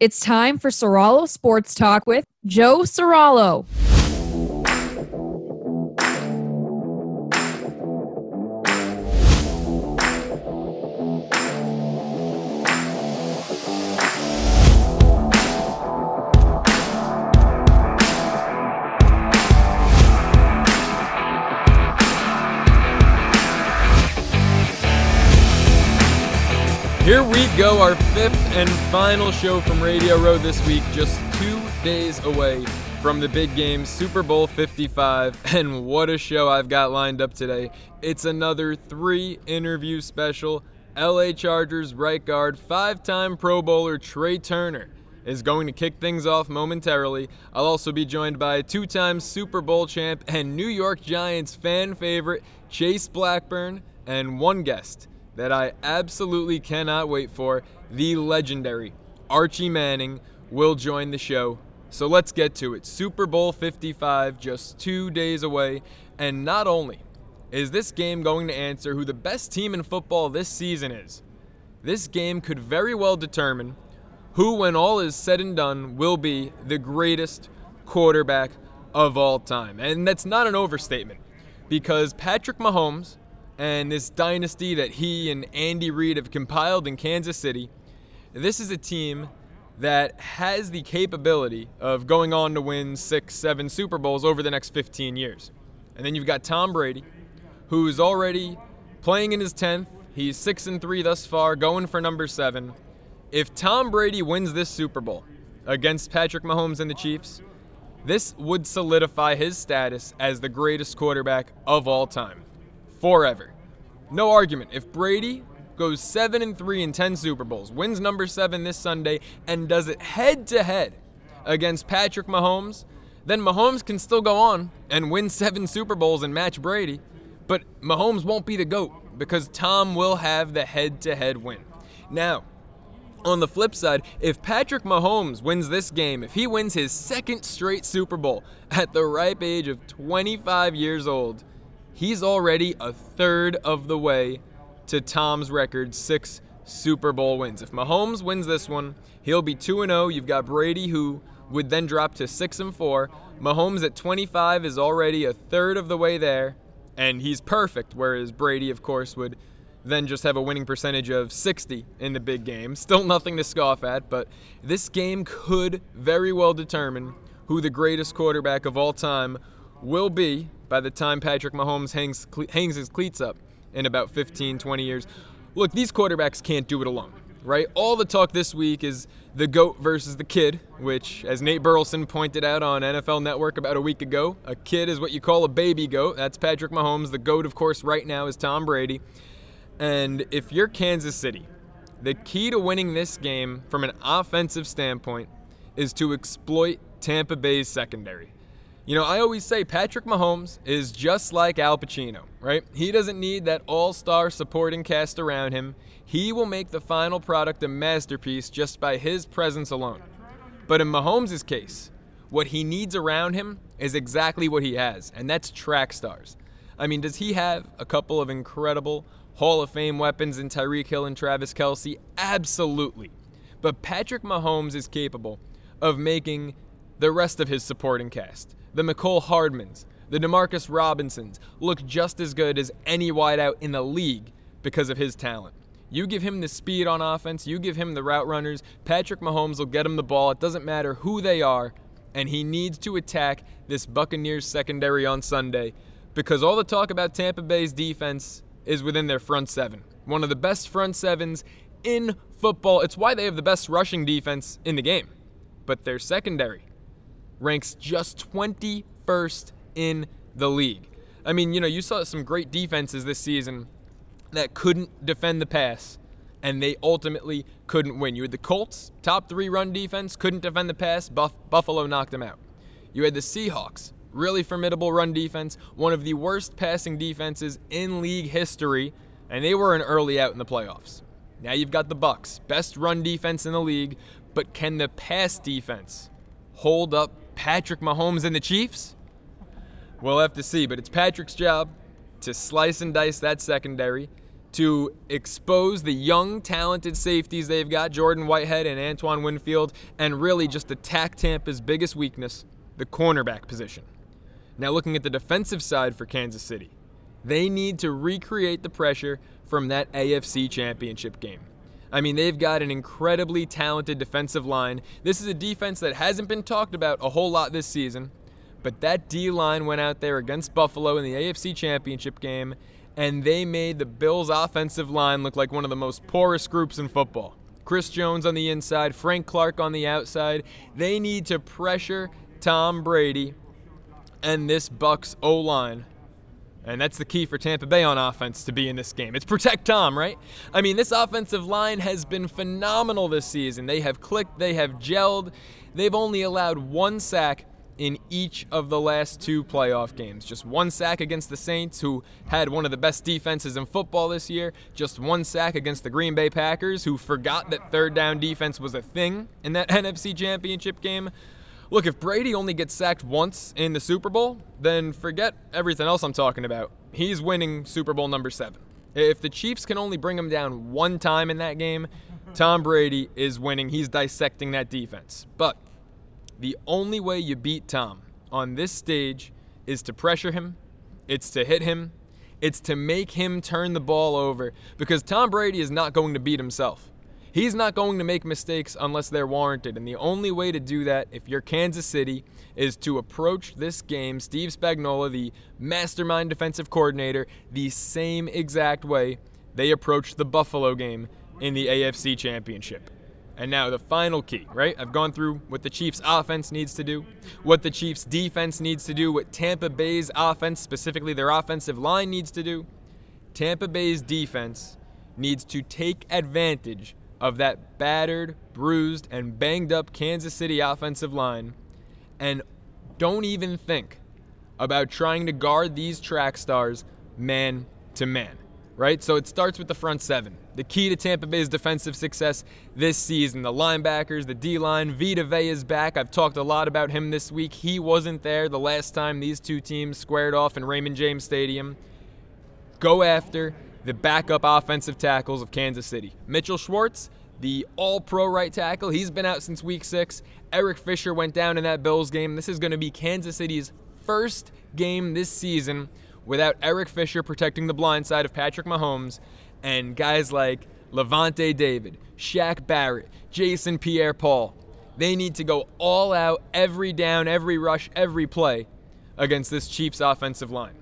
It's time for Ceraulo Sports Talk with Joe Ceraulo. And final show from Radio Row this week, just two days away from the big game, Super Bowl 55. And what a show I've got lined up today! It's another three interview special. LA Chargers right guard, five time Pro Bowler Trai Turner is going to kick things off momentarily. I'll also be joined by two time Super Bowl champ and New York Giants fan favorite Chase Blackburn, and one guest that I absolutely cannot wait for. The legendary Archie Manning will join the show. So let's get to it. Super Bowl 55, just two days away. And not only is this game going to answer who the best team in football this season is, this game could very well determine who, when all is said and done, will be the greatest quarterback of all time. And that's not an overstatement because Patrick Mahomes and this dynasty that he and Andy Reid have compiled in Kansas City, this is a team that has the capability of going on to win six, seven Super Bowls over the next 15 years. And then you've got Tom Brady, who's already playing in his 10th. He's 6 and 3 thus far, going for number 7. If Tom Brady wins this Super Bowl against Patrick Mahomes and the Chiefs, this would solidify his status as the greatest quarterback of all time forever. No argument. If Brady goes 7 and 3 in 10 Super Bowls, wins number 7 this Sunday and does it head to head against Patrick Mahomes, then Mahomes can still go on and win 7 Super Bowls and match Brady, but Mahomes won't be the GOAT because Tom will have the head to head win. Now, on the flip side, if Patrick Mahomes wins this game, if he wins his second straight Super Bowl at the ripe age of 25 years old, he's already a third of the way to Tom's record, six Super Bowl wins. If Mahomes wins this one, he'll be 2 0. You've got Brady, who would then drop to 6 and 4. Mahomes at 25 is already a third of the way there, and he's perfect, whereas Brady, of course, would then just have a winning percentage of 60 in the big game. Still nothing to scoff at, but this game could very well determine who the greatest quarterback of all time will be by the time Patrick Mahomes hangs, hangs his cleats up in about 15, 20 years. Look, these quarterbacks can't do it alone, right? All the talk this week is the GOAT versus the kid, which, as Nate Burleson pointed out on NFL Network about a week ago, a kid is what you call a baby GOAT. That's Patrick Mahomes. The GOAT, of course, right now is Tom Brady. And if you're Kansas City, the key to winning this game from an offensive standpoint is to exploit Tampa Bay's secondary. You know, I always say Patrick Mahomes is just like Al Pacino, right? He doesn't need that all star supporting cast around him. He will make the final product a masterpiece just by his presence alone. But in Mahomes' case, what he needs around him is exactly what he has, and that's track stars. I mean, does he have a couple of incredible Hall of Fame weapons in Tyreek Hill and Travis Kelce? Absolutely. But Patrick Mahomes is capable of making the rest of his supporting cast the Mecole Hardmans, the Demarcus Robinsons look just as good as any wideout in the league because of his talent. You give him the speed on offense, you give him the route runners, Patrick Mahomes will get him the ball. It doesn't matter who they are, and he needs to attack this Buccaneers secondary on Sunday because all the talk about Tampa Bay's defense is within their front seven. One of the best front sevens in football. It's why they have the best rushing defense in the game. But their secondary ranks just 21st in the league. I mean, you know, you saw some great defenses this season that couldn't defend the pass, and they ultimately couldn't win. You had the Colts, top three run defense, couldn't defend the pass. Buff- Buffalo knocked them out. You had the Seahawks, really formidable run defense, one of the worst passing defenses in league history, and they were an early out in the playoffs. Now you've got the Bucks, best run defense in the league, but can the pass defense hold up Patrick Mahomes and the Chiefs? We'll have to see, but it's Patrick's job to slice and dice that secondary, to expose the young, talented safeties they've got, Jordan Whitehead and Antoine Winfield, and really just attack Tampa's biggest weakness, the cornerback position. Now, looking at the defensive side for Kansas City, they need to recreate the pressure from that AFC championship game. I mean, they've got an incredibly talented defensive line. This is a defense that hasn't been talked about a whole lot this season, but that D line went out there against Buffalo in the AFC championship game, and they made the Bills' offensive line look like one of the most porous groups in football. Chris Jones on the inside, Frank Clark on the outside. They need to pressure Tom Brady and this Bucks O line and that's the key for Tampa Bay on offense to be in this game. It's protect Tom, right? I mean, this offensive line has been phenomenal this season. They have clicked, they have gelled. They've only allowed one sack in each of the last two playoff games. Just one sack against the Saints, who had one of the best defenses in football this year. Just one sack against the Green Bay Packers, who forgot that third down defense was a thing in that NFC Championship game. Look, if Brady only gets sacked once in the Super Bowl, then forget everything else I'm talking about. He's winning Super Bowl number seven. If the Chiefs can only bring him down one time in that game, Tom Brady is winning. He's dissecting that defense. But the only way you beat Tom on this stage is to pressure him, it's to hit him, it's to make him turn the ball over because Tom Brady is not going to beat himself. He's not going to make mistakes unless they're warranted. And the only way to do that, if you're Kansas City, is to approach this game, Steve Spagnuolo, the mastermind defensive coordinator, the same exact way they approached the Buffalo game in the AFC Championship. And now the final key, right? I've gone through what the Chiefs' offense needs to do, what the Chiefs' defense needs to do, what Tampa Bay's offense, specifically their offensive line, needs to do. Tampa Bay's defense needs to take advantage of that battered, bruised, and banged up Kansas City offensive line and don't even think about trying to guard these track stars man to man, right? So it starts with the front seven. The key to Tampa Bay's defensive success this season the linebackers, the D line. Vita Vea is back. I've talked a lot about him this week. He wasn't there the last time these two teams squared off in Raymond James Stadium. Go after the backup offensive tackles of Kansas City. Mitchell Schwartz, the all pro right tackle, he's been out since week six. Eric Fisher went down in that Bills game. This is going to be Kansas City's first game this season without Eric Fisher protecting the blind side of Patrick Mahomes and guys like Lavonte David, Shaq Barrett, Jason Pierre Paul. They need to go all out every down, every rush, every play against this Chiefs offensive line.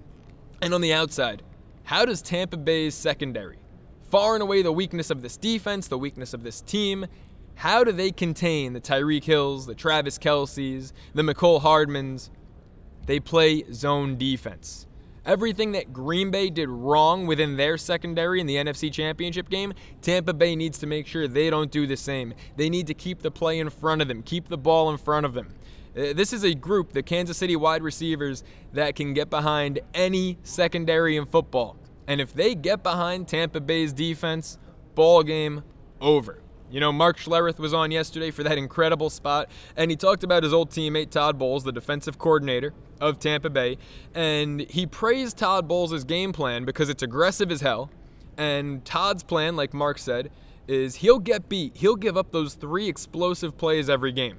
And on the outside, how does Tampa Bay's secondary, far and away the weakness of this defense, the weakness of this team, how do they contain the Tyreek Hills, the Travis Kelces, the Mecole Hardmans? They play zone defense. Everything that Green Bay did wrong within their secondary in the NFC Championship game, Tampa Bay needs to make sure they don't do the same. They need to keep the play in front of them, keep the ball in front of them. Uh, this is a group, the Kansas City wide receivers, that can get behind any secondary in football. And if they get behind Tampa Bay's defense, ball game over. You know, Mark Schlereth was on yesterday for that incredible spot, and he talked about his old teammate Todd Bowles, the defensive coordinator of Tampa Bay, and he praised Todd Bowles' game plan because it's aggressive as hell. And Todd's plan, like Mark said, is he'll get beat. He'll give up those three explosive plays every game.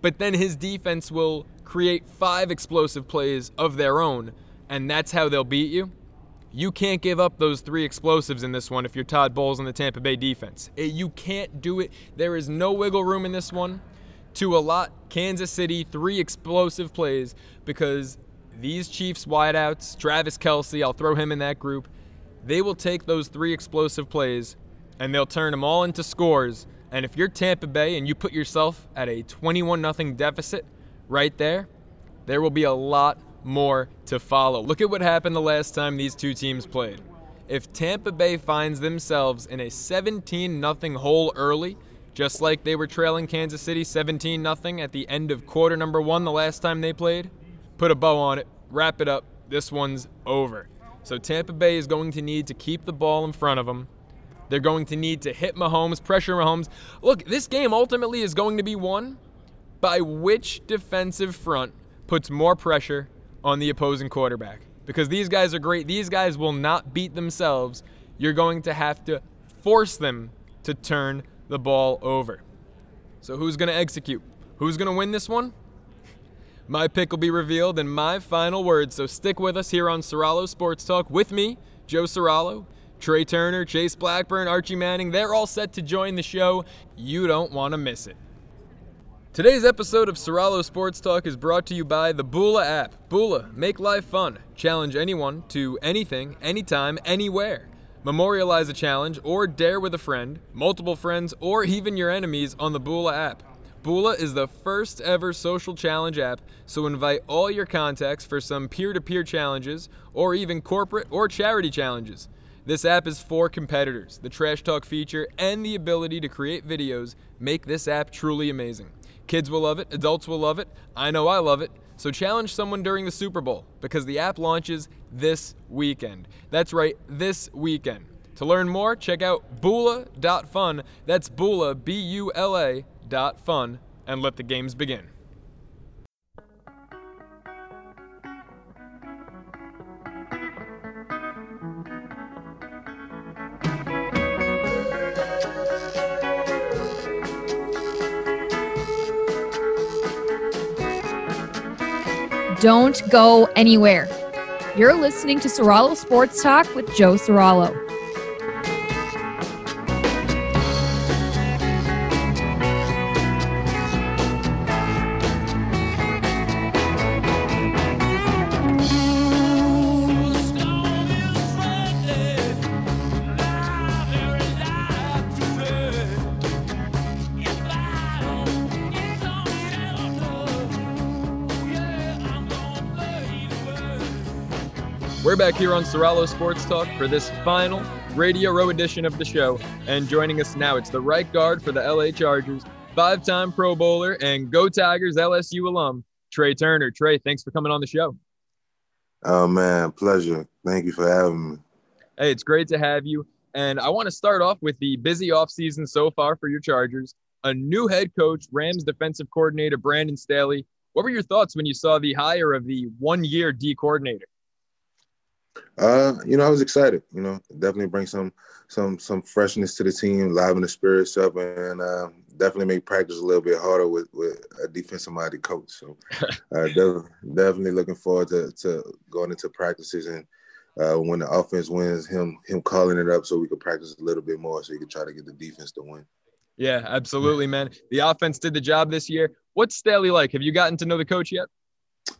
But then his defense will create five explosive plays of their own, and that's how they'll beat you. You can't give up those three explosives in this one if you're Todd Bowles on the Tampa Bay defense. Eh, you can't do it. There is no wiggle room in this one to allot Kansas City three explosive plays because these Chiefs wideouts, Travis Kelce, I'll throw him in that group, they will take those three explosive plays and they'll turn them all into scores. And if you're Tampa Bay and you put yourself at a 21 0 deficit right there, there will be a lot more to follow. Look at what happened the last time these two teams played. If Tampa Bay finds themselves in a 17 0 hole early, just like they were trailing Kansas City 17 0 at the end of quarter number one the last time they played, put a bow on it, wrap it up. This one's over. So Tampa Bay is going to need to keep the ball in front of them. They're going to need to hit Mahomes, pressure Mahomes. Look, this game ultimately is going to be won by which defensive front puts more pressure on the opposing quarterback because these guys are great. These guys will not beat themselves you're going to have to force them to turn the ball over. So, who's going to execute? Who's going to win this one? My pick will be revealed in my final words, so stick with us here on Ceraulo Sports Talk with me, Joe Ceraulo, Trai Turner, Chase Blackburn, Archie Manning. They're all set to join the show. You don't want to miss it. Today's episode of Ceraulo Sports Talk is brought to you by the Bula app. Bula, make life fun. Challenge anyone to anything, anytime, anywhere. Memorialize a challenge or dare with a friend, multiple friends, or even your enemies on the Bula app. Bula is the first ever social challenge app, so invite all your contacts for some peer to peer challenges or even corporate or charity challenges. This app is for competitors. The Trash Talk feature and the ability to create videos make this app truly amazing. Kids will love it, adults will love it. I know I love it. So challenge someone during the Super Bowl because the app launches this weekend. That's right, this weekend. To learn more, check out bula.fun. That's bula, B U L A dot fun, and let the games begin. Don't go anywhere. You're listening to Ceraulo Sports Talk with Joe Ceraulo. Back here on Ceraulo Sports Talk for this final Radio Row edition of the show. And joining us now, it's the right guard for the LA Chargers, five time Pro Bowler, and Go Tigers LSU alum, Trai Turner. Trai, thanks for coming on the show. Oh, man, pleasure. Thank you for having me. Hey, it's great to have you. And I want to start off with the busy offseason so far for your Chargers. A new head coach, Rams defensive coordinator Brandon Staley. What were your thoughts when you saw the hire of the one year D coordinator? Uh, you know, I was excited. You know, definitely bring some some some freshness to the team, liven the spirits up, and uh, definitely make practice a little bit harder with with a defensive minded coach. So, uh, definitely, definitely looking forward to to going into practices and. Uh, when the offense wins, him him calling it up so we could practice a little bit more, so he could try to get the defense to win. Yeah, absolutely, man. The offense did the job this year. What's Staley like? Have you gotten to know the coach yet?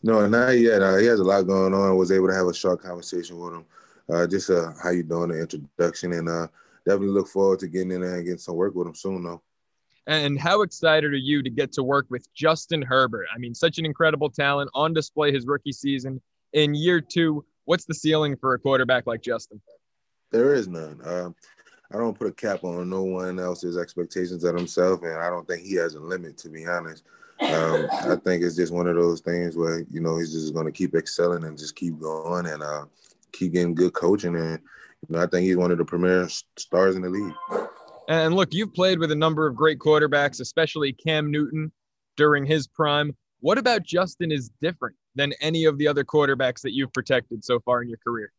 No, not yet. Uh, he has a lot going on. I Was able to have a short conversation with him. Uh, just uh, how you doing, the introduction, and uh, definitely look forward to getting in there and getting some work with him soon, though. And how excited are you to get to work with Justin Herbert? I mean, such an incredible talent on display his rookie season. In year two, what's the ceiling for a quarterback like Justin? There is none. Uh, I don't put a cap on no one else's expectations of himself, and I don't think he has a limit, to be honest. Um, I think it's just one of those things where you know he's just going to keep excelling and just keep going and uh, keep getting good coaching. And you know, I think he's one of the premier stars in the league. And look, you've played with a number of great quarterbacks, especially Cam Newton during his prime. What about Justin is different than any of the other quarterbacks that you've protected so far in your career?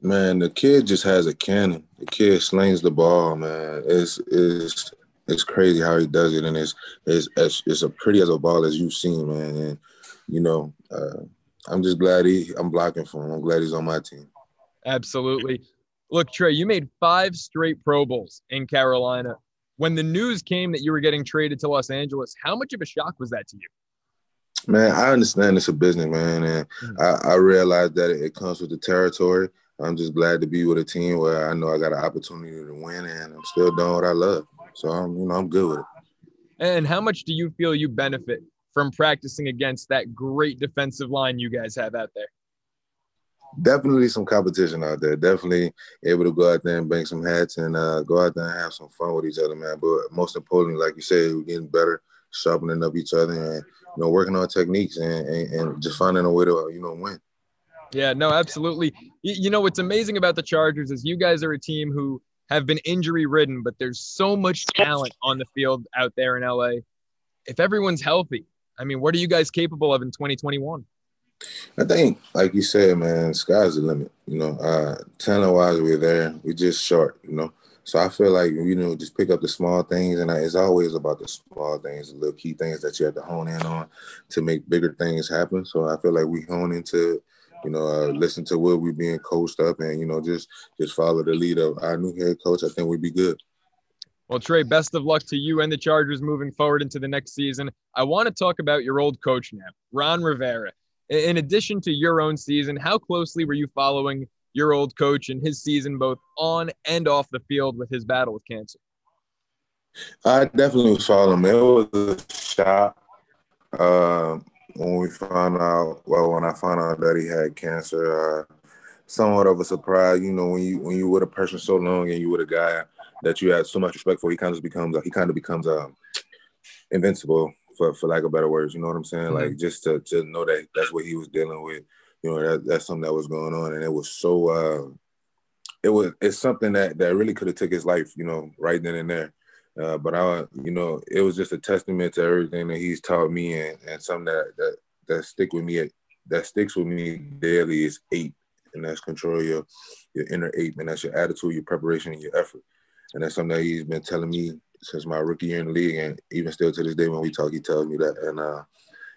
Man, the kid just has a cannon. The kid slings the ball, man. It's it's it's crazy how he does it, and it's it's it's, it's as pretty as a ball as you've seen, man. And you know, uh, I'm just glad he I'm blocking for him. I'm glad he's on my team. Absolutely. Look, Trai, you made five straight Pro Bowls in Carolina. When the news came that you were getting traded to Los Angeles, how much of a shock was that to you? Man, I understand it's a business, man, and mm-hmm. I, I realize that it comes with the territory. I'm just glad to be with a team where I know I got an opportunity to win, and I'm still doing what I love. So I'm, you know, I'm good with it. And how much do you feel you benefit from practicing against that great defensive line you guys have out there? Definitely some competition out there. Definitely able to go out there and bang some hats and uh, go out there and have some fun with each other, man. But most importantly, like you said, we're getting better, sharpening up each other, and you know, working on techniques and, and, and just finding a way to you know win. Yeah, no, absolutely. You know, what's amazing about the Chargers is you guys are a team who have been injury ridden, but there's so much talent on the field out there in LA. If everyone's healthy, I mean, what are you guys capable of in 2021? I think, like you said, man, sky's the limit. You know, uh, talent wise, we're there. We're just short. You know, so I feel like you know, just pick up the small things, and it's always about the small things, the little key things that you have to hone in on to make bigger things happen. So I feel like we hone into, you know, uh, listen to what we're being coached up, and you know, just just follow the lead of our new head coach. I think we'd be good. Well, Trai, best of luck to you and the Chargers moving forward into the next season. I want to talk about your old coach now, Ron Rivera. In addition to your own season, how closely were you following your old coach and his season, both on and off the field, with his battle with cancer? I definitely was following him. It was a shock uh, when we found out. Well, when I found out that he had cancer, uh, somewhat of a surprise. You know, when you when you with a person so long and you with a guy that you have so much respect for, he kind of becomes he kind of becomes um, invincible for for lack of better words. You know what I'm saying? Mm-hmm. Like just to to know that that's what he was dealing with. You know that that's something that was going on, and it was so. Uh, it was it's something that that really could have took his life. You know, right then and there. Uh, but I, you know, it was just a testament to everything that he's taught me, and, and something that that that stick with me that sticks with me daily is eight, and that's control your your inner eight, and that's your attitude, your preparation, and your effort. And that's something that he's been telling me since my rookie year in the league, and even still to this day when we talk, he tells me that. And uh,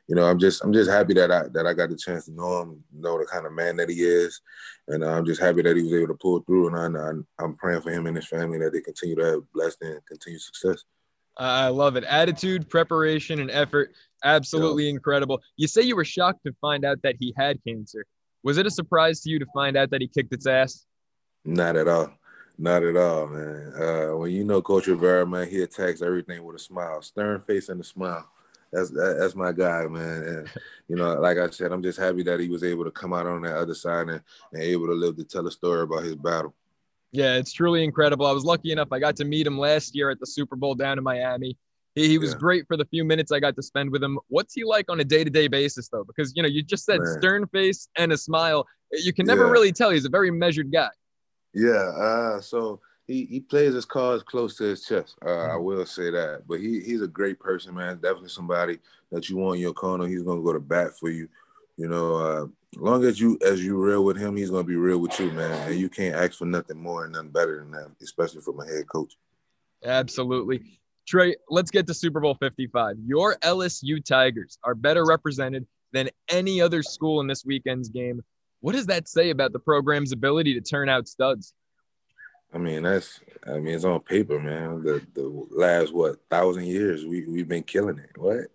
you know, I'm just I'm just happy that I that I got the chance to know him, know the kind of man that he is, and uh, I'm just happy that he was able to pull through. And I, I'm praying for him and his family that they continue to have blessed and continued success. I love it. Attitude, preparation, and effort. Absolutely yeah. incredible. You say you were shocked to find out that he had cancer. Was it a surprise to you to find out that he kicked its ass? Not at all. Not at all, man. Uh, when you know Coach Rivera, man, he attacks everything with a smile, stern face and a smile. That's that, that's my guy, man. And you know, like I said, I'm just happy that he was able to come out on that other side and, and able to live to tell a story about his battle. Yeah, it's truly incredible. I was lucky enough; I got to meet him last year at the Super Bowl down in Miami. He, he was yeah. great for the few minutes I got to spend with him. What's he like on a day to day basis, though? Because you know, you just said man. stern face and a smile. You can never yeah. really tell. He's a very measured guy. Yeah. Uh, so he, he plays his cards close to his chest. Uh, I mm-hmm. will say that. But he he's a great person, man. Definitely somebody that you want in your corner. He's gonna go to bat for you. You know, uh, long as you as you real with him, he's gonna be real with you, man. And you can't ask for nothing more and nothing better than that, especially from a head coach. Absolutely. Trai, let's get to Super Bowl 55. Your LSU Tigers are better represented than any other school in this weekend's game. What does that say about the program's ability to turn out studs? I mean, that's I mean, it's on paper, man. The the last what thousand years we we've been killing it. What?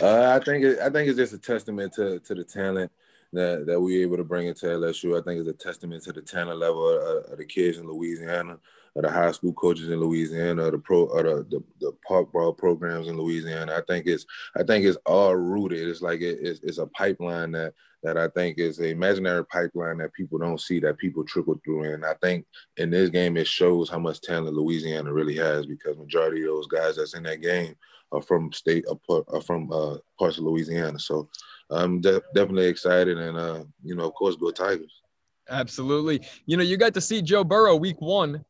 uh, I think it, I think it's just a testament to to the talent that that we're able to bring into LSU. I think it's a testament to the talent level of, of the kids in Louisiana of the high school coaches in Louisiana, the pro, or the, the, the park ball programs in Louisiana. I think it's I think it's all rooted. It's like it, it's, it's a pipeline that that I think is an imaginary pipeline that people don't see that people trickle through. And I think in this game it shows how much talent Louisiana really has because majority of those guys that's in that game are from state are from uh, parts of Louisiana. So I'm de- definitely excited, and uh, you know, of course, go Tigers. Absolutely. You know, you got to see Joe Burrow week one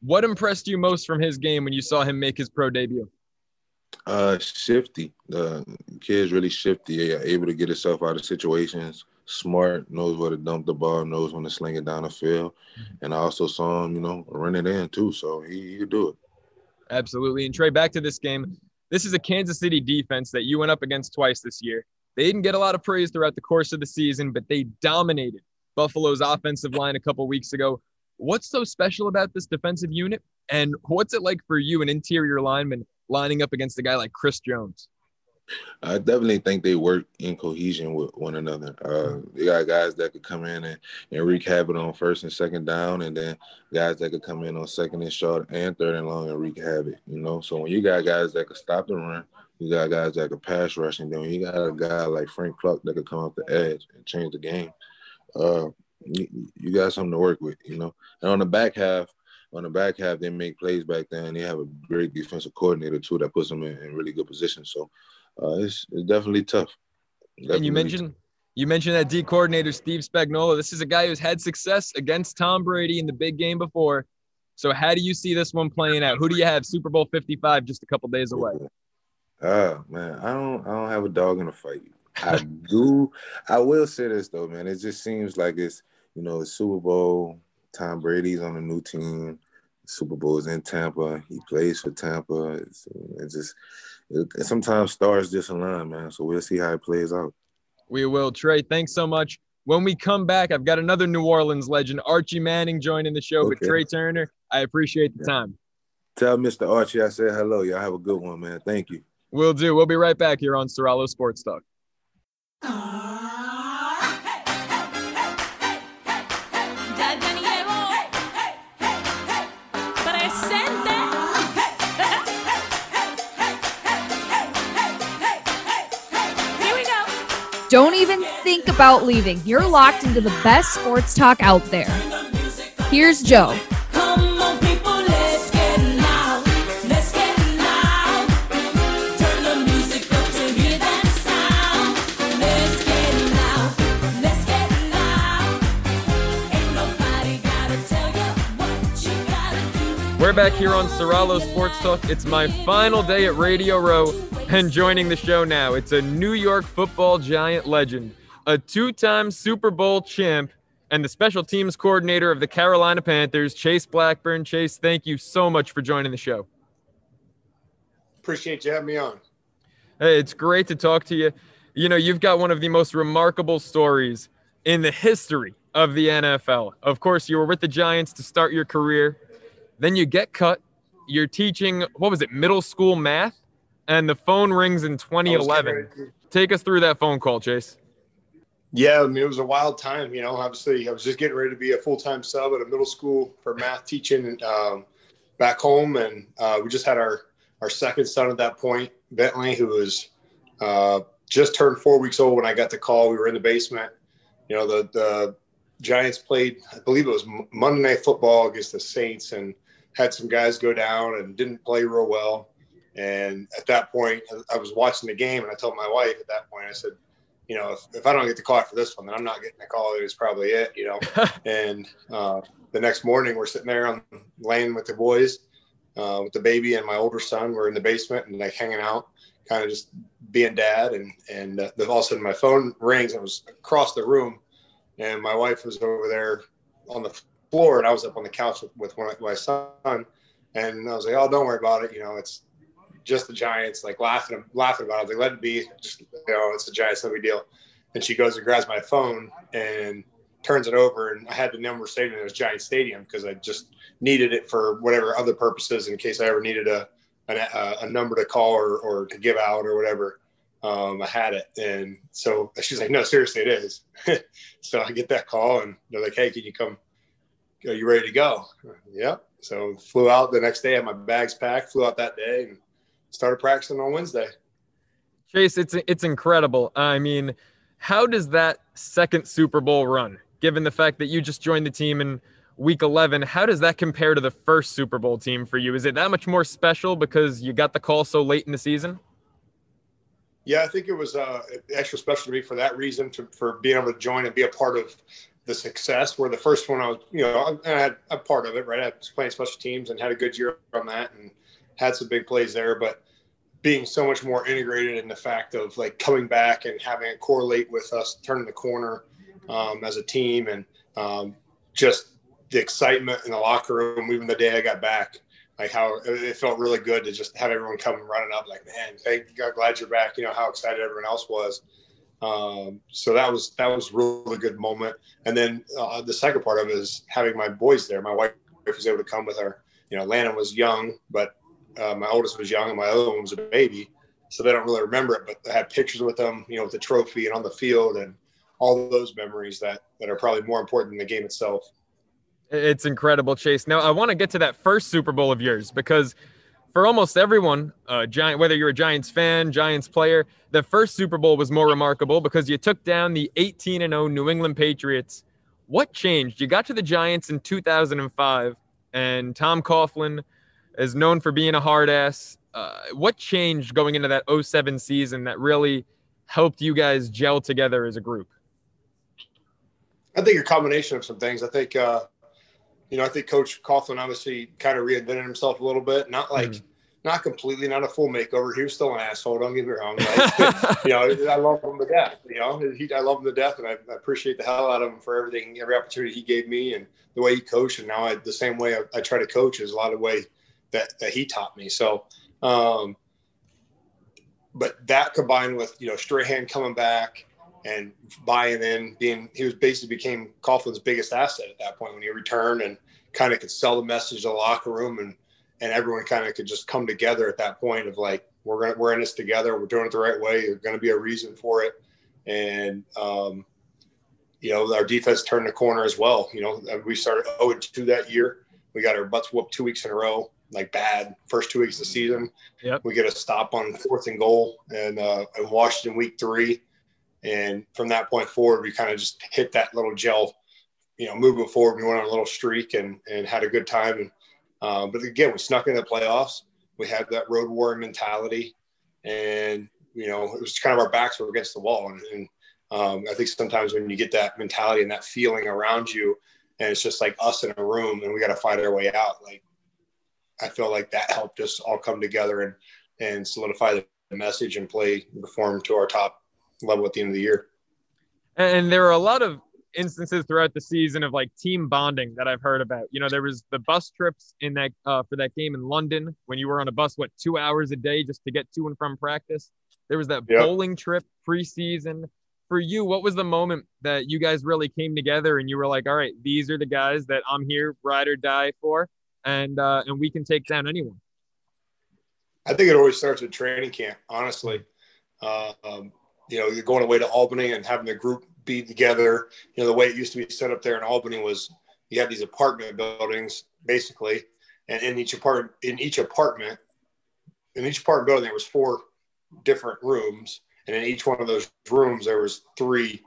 what impressed you most from his game when you saw him make his pro debut? Uh, shifty. The kid's really shifty. Yeah, able to get himself out of situations. Smart, knows where to dump the ball, knows when to sling it down the field. Mm-hmm. And I also saw him, you know, run it in too. So he, he could do it. Absolutely. And Trai, back to this game. This is a Kansas City defense that you went up against twice this year. They didn't get a lot of praise throughout the course of the season, but they dominated Buffalo's offensive line a couple weeks ago. What's so special about this defensive unit? And what's it like for you, an interior lineman, lining up against a guy like Chris Jones? I definitely think they work in cohesion with one another. Uh, they got guys that could come in and, and wreak havoc on first and second down, and then guys that could come in on second and short and third and long and wreak havoc. You know, so when you got guys that could stop the run, you got guys that could pass rush, and then you got a guy like Frank Clark that could come off the edge and change the game. Uh, you, got something to work with, you know. And on the back half, on the back half, they make plays back then. They have a great defensive coordinator too that puts them in, in really good position. So uh, it's it's definitely tough. Definitely and you mentioned you mentioned that D coordinator Steve Spagnuolo. This is a guy who's had success against Tom Brady in the big game before. So how do you see this one playing out? Who do you have Super Bowl 55 just a couple days away? Ah, man, I don't I don't have a dog in the fight. I do. I will say this though, man. It just seems like it's you know the Super Bowl. Tom Brady's on a new team. Super Bowl is in Tampa. He plays for Tampa. It's, it's just it, sometimes stars just align, man. So we'll see how it plays out. We will. Trai, thanks so much. When we come back, I've got another New Orleans legend, Archie Manning, joining the show okay. with Trai Turner. I appreciate the yeah. time. Tell Mr. Archie I said hello. Y'all have a good one, man. Thank you. We'll do. We'll be right back here on Ceraulo Sports Talk. Don't even think about leaving. You're locked into the best sports talk out there. Here's Joe. We're back here on Ceraulo Sports Talk. It's my final day at Radio Row, and joining the show now, it's a New York football giant legend, a two time Super Bowl champ, and the special teams coordinator of the Carolina Panthers, Chase Blackburn. Chase, thank you so much for joining the show. Appreciate you having me on. Hey, it's great to talk to you. You know, you've got one of the most remarkable stories in the history of the NFL. Of course, you were with the Giants to start your career. Then you get cut. You're teaching, what was it, middle school math? And the phone rings in 2011. Take us through that phone call, Chase. Yeah, I mean, it was a wild time. You know, obviously, I was just getting ready to be a full time sub at a middle school for math teaching um, back home. And uh, we just had our, our second son at that point, Bentley, who was uh, just turned four weeks old when I got the call. We were in the basement. You know, the, the Giants played, I believe it was Monday Night Football against the Saints. And had some guys go down and didn't play real well. And at that point, I was watching the game, and I told my wife at that point, I said, you know, if, if I don't get the call for this one, then I'm not getting the call. It was probably it, you know. and uh, the next morning, we're sitting there on laying with the boys, uh, with the baby and my older son. We're in the basement and like hanging out, kind of just being dad. And and uh, all of a sudden, my phone rings. I was across the room, and my wife was over there on the floor, and I was up on the couch with, with one, my son, and I was like, "Oh, don't worry about it. You know, it's just the Giants." Like laughing, laughing about it. Like, let it be. Just you know, it's the Giants. No big deal. And she goes and grabs my phone and turns it over, and I had the number saved as Giant Stadium because I just needed it for whatever other purposes in case I ever needed a a, a number to call or, or to give out or whatever. Um, I had it, and so she's like, "No, seriously, it is." so I get that call, and they're like, "Hey, can you come are you ready to go? Yep. So flew out the next day, had my bags packed, flew out that day and started practicing on Wednesday. Chase, it's it's incredible. I mean, how does that second Super Bowl run, given the fact that you just joined the team in week 11, how does that compare to the first Super Bowl team for you? Is it that much more special because you got the call so late in the season? Yeah, I think it was uh, extra special to me for that reason, to, for being able to join and be a part of the success where the first one I was, you know, I, had a part of it, right? I was playing special teams and had a good year on that and had some big plays there, but being so much more integrated in the fact of like coming back and having it correlate with us turning the corner um, as a team and um, just the excitement in the locker room, even the day I got back, like how it felt really good to just have everyone come running up like, man, thank God, glad you're back. You know, how excited everyone else was. Um, so that was that was really good moment. And then uh, the second part of it is having my boys there. My wife was able to come with her. You know, Landon was young, but uh, my oldest was young, and my other one was a baby, so they don't really remember it. But I had pictures with them, you know, with the trophy and on the field, and all those memories that that are probably more important than the game itself. It's incredible, Chase. Now I want to get to that first Super Bowl of yours because for almost everyone, uh, Giant, whether you're a Giants fan, Giants player, the first Super Bowl was more remarkable because you took down the 18 and 0 New England Patriots. What changed? You got to the Giants in 2005, and Tom Coughlin is known for being a hard ass. Uh, what changed going into that 07 season that really helped you guys gel together as a group? I think a combination of some things. I think uh, you know, I think Coach Coughlin obviously kind of reinvented himself a little bit. Not like, mm-hmm. Not completely, not a full makeover. He was still an asshole. Don't get me wrong. You know, I love him to death. You know, he, I love him to death, and I, I, appreciate the hell out of him for everything, every opportunity he gave me, and the way he coached. And now, I, the same way I, I, try to coach is a lot of way that that he taught me. So, um, but that combined with you know Strahan coming back and buying in, being he was basically became Coughlin's biggest asset at that point when he returned and kind of could sell the message to the locker room and and everyone kind of could just come together at that point of like we're gonna we're in this together we're doing it the right way there's going to be a reason for it. And um, you know our defense turned the corner as well you know we started 0 2 that year. We got our butts whooped two weeks in a row like bad first two weeks of the season. Yep. we get a stop on fourth and goal and uh, in washington week three. And from that point forward we kind of just hit that little gel you know moving forward we went on a little streak and and had a good time and uh, but again, we snuck into the playoffs. We had that road warrior mentality, and you know it was kind of our backs were against the wall. And, and um, I think sometimes when you get that mentality and that feeling around you, and it's just like us in a room, and we got to fight our way out. Like I feel like that helped us all come together and and solidify the message and play perform to our top level at the end of the year. And there are a lot of instances throughout the season of like team bonding that I've heard about. You know, there was the bus trips in that uh, for that game in London when you were on a bus, what two hours a day just to get to and from practice. There was that yep. bowling trip preseason. For you, what was the moment that you guys really came together and you were like, all right, these are the guys that I'm here, ride or die for, and uh, and we can take down anyone. I think it always starts with training camp. Honestly, uh, um, you know, you're going away to Albany and having the group be together. You know, the way it used to be set up there in Albany was you had these apartment buildings basically, and in each apartment, in each apartment, in each apartment building, there was four different rooms, and in each one of those rooms, there was three,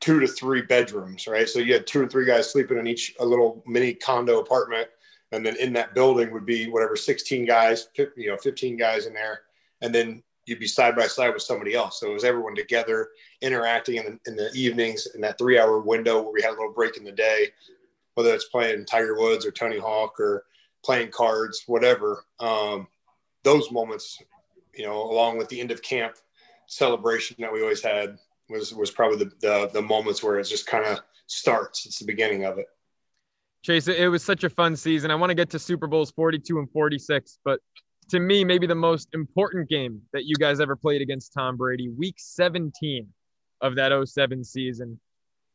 two to three bedrooms, right? So you had two or three guys sleeping in each a little mini condo apartment, and then in that building would be whatever 16 guys, you know, 15 guys in there, and then you'd be side by side with somebody else. So it was everyone together interacting in the, in the evenings in that three hour window where we had a little break in the day, whether it's playing Tiger Woods or Tony Hawk or playing cards, whatever. Um, those moments, you know, along with the end of camp celebration that we always had was, was probably the, the, the moments where it just kind of starts. It's the beginning of it. Chase, it was such a fun season. I want to get to Super Bowls 42 and 46, but to me, maybe the most important game that you guys ever played against Tom Brady, week 17 of that 07 season.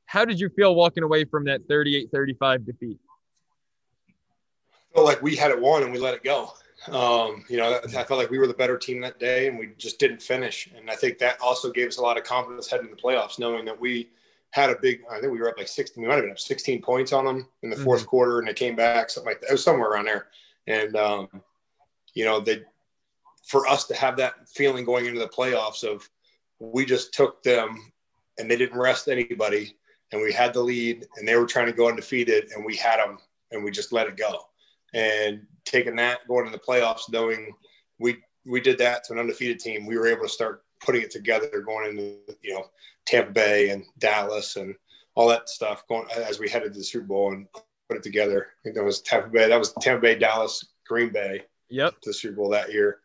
How did you feel walking away from that 38 35 defeat? I felt like we had it won and we let it go. Um, you know, I felt like we were the better team that day and we just didn't finish. And I think that also gave us a lot of confidence heading to the playoffs, knowing that we had a big, I think we were up like 16, we might have been up 16 points on them in the 4th mm-hmm. quarter and they came back, something like that. It was somewhere around there. And, um, you know, they for us to have that feeling going into the playoffs of we just took them and they didn't rest anybody and we had the lead and they were trying to go undefeated and we had them and we just let it go and taking that going into the playoffs knowing we we did that to an undefeated team we were able to start putting it together going into you know Tampa Bay and Dallas and all that stuff going as we headed to the Super Bowl and put it together. I think that was Tampa Bay. That was Tampa Bay, Dallas, Green Bay, Yep. To the Super Bowl that year,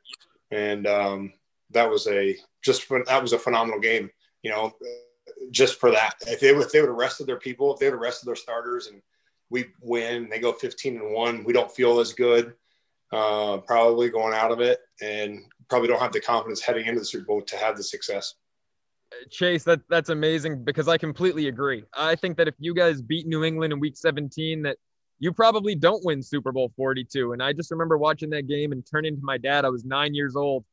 and um, that was a just that was a phenomenal game. You know, just for that. If they if they would have rested their people, if they would have rested their starters, and we win, they go 15 and one, we don't feel as good. Uh, probably going out of it, and probably don't have the confidence heading into the Super Bowl to have the success. Chase, that that's amazing because I completely agree. I think that if you guys beat New England in Week 17, that you probably don't win Super Bowl 42. And I just remember watching that game and turning to my dad. I was nine years old.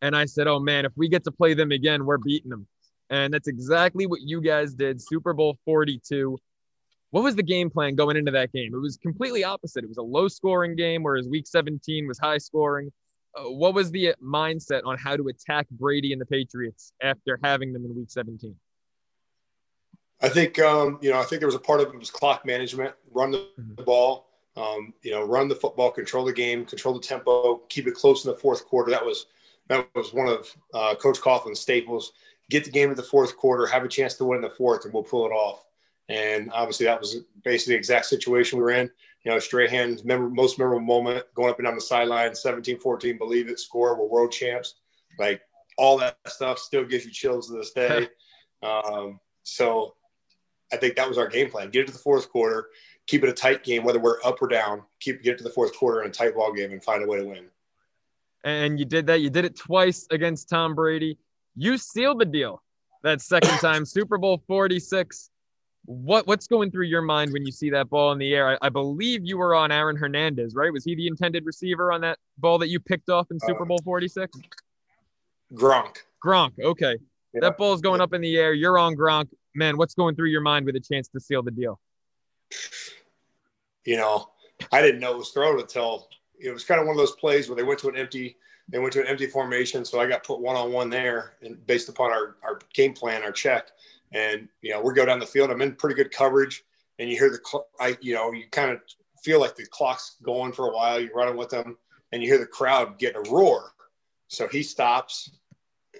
And I said, oh man, if we get to play them again, we're beating them. And that's exactly what you guys did. Super Bowl 42. What was the game plan going into that game? It was completely opposite. It was a low scoring game, whereas week 17 was high scoring. Uh, what was the mindset on how to attack Brady and the Patriots after having them in week 17? I think um, you know. I think there was a part of it was clock management, run the, mm-hmm. ball, um, you know, run the football, control the game, control the tempo, keep it close in the fourth quarter. That was that was one of uh, Coach Coughlin's staples. Get the game in the fourth quarter, have a chance to win in the fourth, and we'll pull it off. And obviously, that was basically the exact situation we were in. you know, Strahan's member, most memorable moment going up and down the sideline, 17 14, believe it, score, we're world champs. Like all that stuff still gives you chills to this day. um, so I think that was our game plan get it to the fourth quarter, keep it a tight game, whether we're up or down, keep get to the fourth quarter in a tight ball game and find a way to win. And you did that. You did it twice against Tom Brady. You sealed the deal that second time, Super Bowl 46 what what's going through your mind when you see that ball in the air? I, I, believe you were on Aaron Hernandez, right? Was he the intended receiver on that ball that you picked off in Super uh, Bowl 46? Gronk. Gronk. Okay. Yeah. That ball's going up in the air. You're on Gronk. Man, what's going through your mind with a chance to seal the deal? You know, I didn't know it was thrown until it was kind of one of those plays where they went to an empty they went to an empty formation, so I got put one on one there, and based upon our our game plan, our check, and you know we go down the field. I'm in pretty good coverage, and you hear the cl- I you know you kind of feel like the clock's going for a while. You're running with them, and you hear the crowd get a roar. So he stops,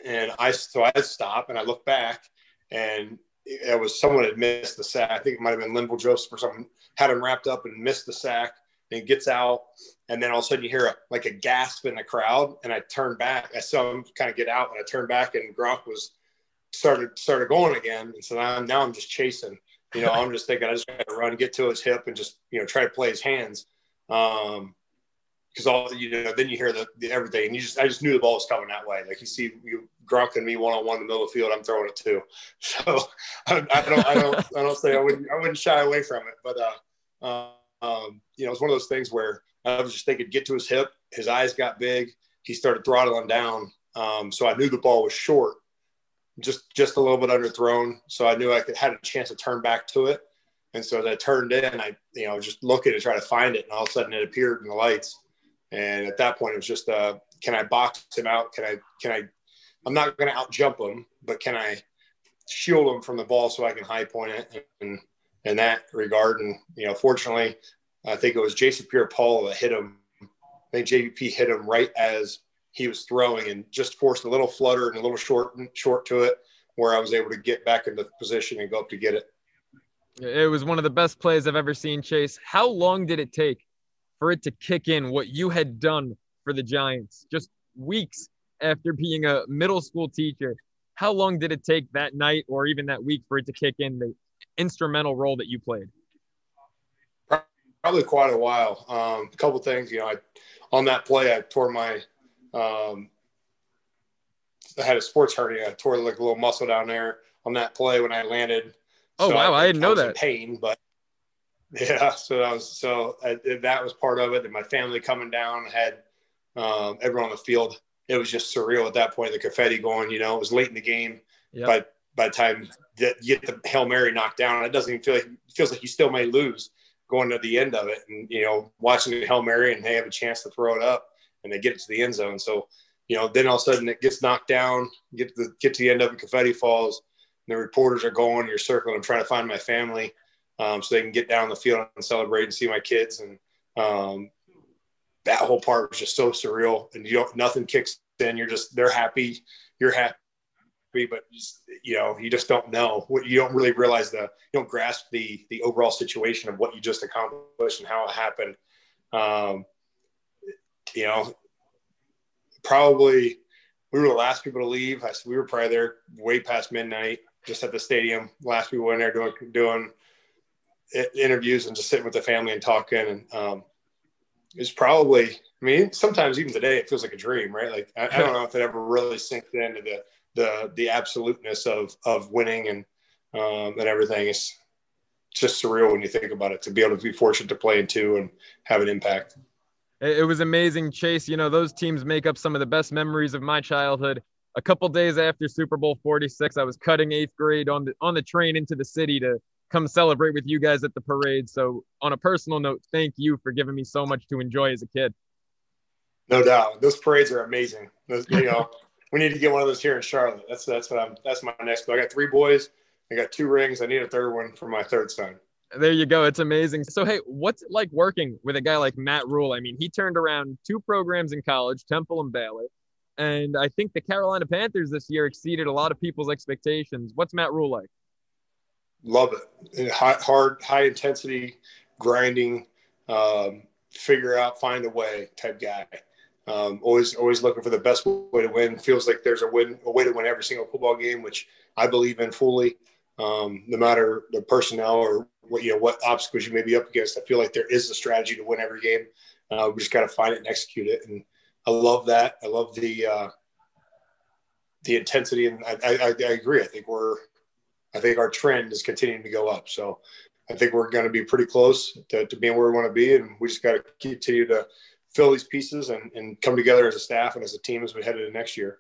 and I so I stop and I look back, and it was someone had missed the sack. I think it might have been Linval Joseph or something had him wrapped up and missed the sack. And gets out, and then all of a sudden you hear a, like a gasp in the crowd. And I turn back. I saw him kind of get out, and I turned back, and Gronk was started started going again. And so now, now I'm just chasing. You know, I'm just thinking I just got to run, get to his hip, and just you know try to play his hands. Um, because all you know, then you hear the, the, everything, and you just I just knew the ball was coming that way. Like you see you Gronk and me one on one in the middle of the field, I'm throwing it too. So I, I don't I don't I don't say I wouldn't I wouldn't shy away from it, but uh, um, you know, it's one of those things where I was just thinking, get to his hip. His eyes got big. He started throttling down. Um, so I knew the ball was short just just a little bit underthrown. So I knew I could had a chance to turn back to it. And so as I turned in, I you know just looking to try to find it, and all of a sudden it appeared in the lights. And at that point, it was just, uh, can I box him out? Can I can I? I'm not going to out jump him, but can I shield him from the ball so I can high point it and in that regard. And you know, fortunately, I think it was Jason Pierre-Paul that hit him. I think JPP hit him right as he was throwing and just forced a little flutter and a little short short to it where I was able to get back into position and go up to get it. It was one of the best plays I've ever seen, Chase. How long did it take for it to kick in what you had done for the Giants? Just weeks after being a middle school teacher. How long did it take that night or even that week for it to kick in the instrumental role that you played? Probably quite a while. Um, a couple things, you know, I, on that play, I tore my um, I had a sports hernia. I tore like a little muscle down there on that play when I landed. Oh so wow, I, I didn't know that. pain, but yeah. So that was so I, that was part of it. And my family coming down had um, everyone on the field. It was just surreal at that point. The confetti going. You know, it was late in the game. Yep. But by the time that you get the hail mary knocked down, it doesn't even feel like it feels like you still may lose going to the end of it. And you know, watching the hail mary and they have a chance to throw it up and they get it to the end zone. So, you know, then all of a sudden it gets knocked down, get to the get to the end of it, confetti falls, And the reporters are going, you're circling, I'm trying to find my family um, so they can get down the field and celebrate and see my kids. And um, that whole part was just so surreal. And you don't, nothing kicks in. You're just, they're happy. You're happy, but just, you know, you just don't know what you don't really realize the, you don't grasp the, the overall situation of what you just accomplished and how it happened. Um, you know, probably we were the last people to leave. I, we were probably there way past midnight, just at the stadium. Last people in there doing doing interviews and just sitting with the family and talking. And um, it's probably, I mean, sometimes even today it feels like a dream, right? Like I, I don't know if it ever really sinks into the the the absoluteness of of winning and um, and everything. It's just surreal when you think about it to be able to be fortunate to play in two and have an impact it was amazing, Chase. You know, those teams make up some of the best memories of my childhood. A couple days after Super Bowl 46, I was cutting eighth grade on the on the train into the city to come celebrate with you guys at the parade. So, on a personal note, thank you for giving me so much to enjoy as a kid. No doubt, those parades are amazing. Those, you know, we need to get one of those here in Charlotte. That's that's what I'm. That's my next goal. I got three boys. I got two rings. I need a third one for my third son. There you go. It's amazing. So, hey, what's it like working with a guy like Matt Rhule? I mean, he turned around two programs in college, Temple and Baylor. And I think the Carolina Panthers this year exceeded a lot of people's expectations. What's Matt Rhule like? Love it. High, hard, high intensity, grinding. um, figure out, find a way type guy. Um, always, always looking for the best way to win. Feels like there's a win, a way to win every single football game, which I believe in fully. Um, no matter the personnel or what you know, what obstacles you may be up against, I feel like there is a strategy to win every game. Uh, we just got to find it and execute it. And I love that. I love the uh, the intensity, and I, I, I agree. I think we're, I think our trend is continuing to go up. So I think we're going to be pretty close to, to being where we want to be, and we just got to continue to fill these pieces and, and come together as a staff and as a team as we head into next year.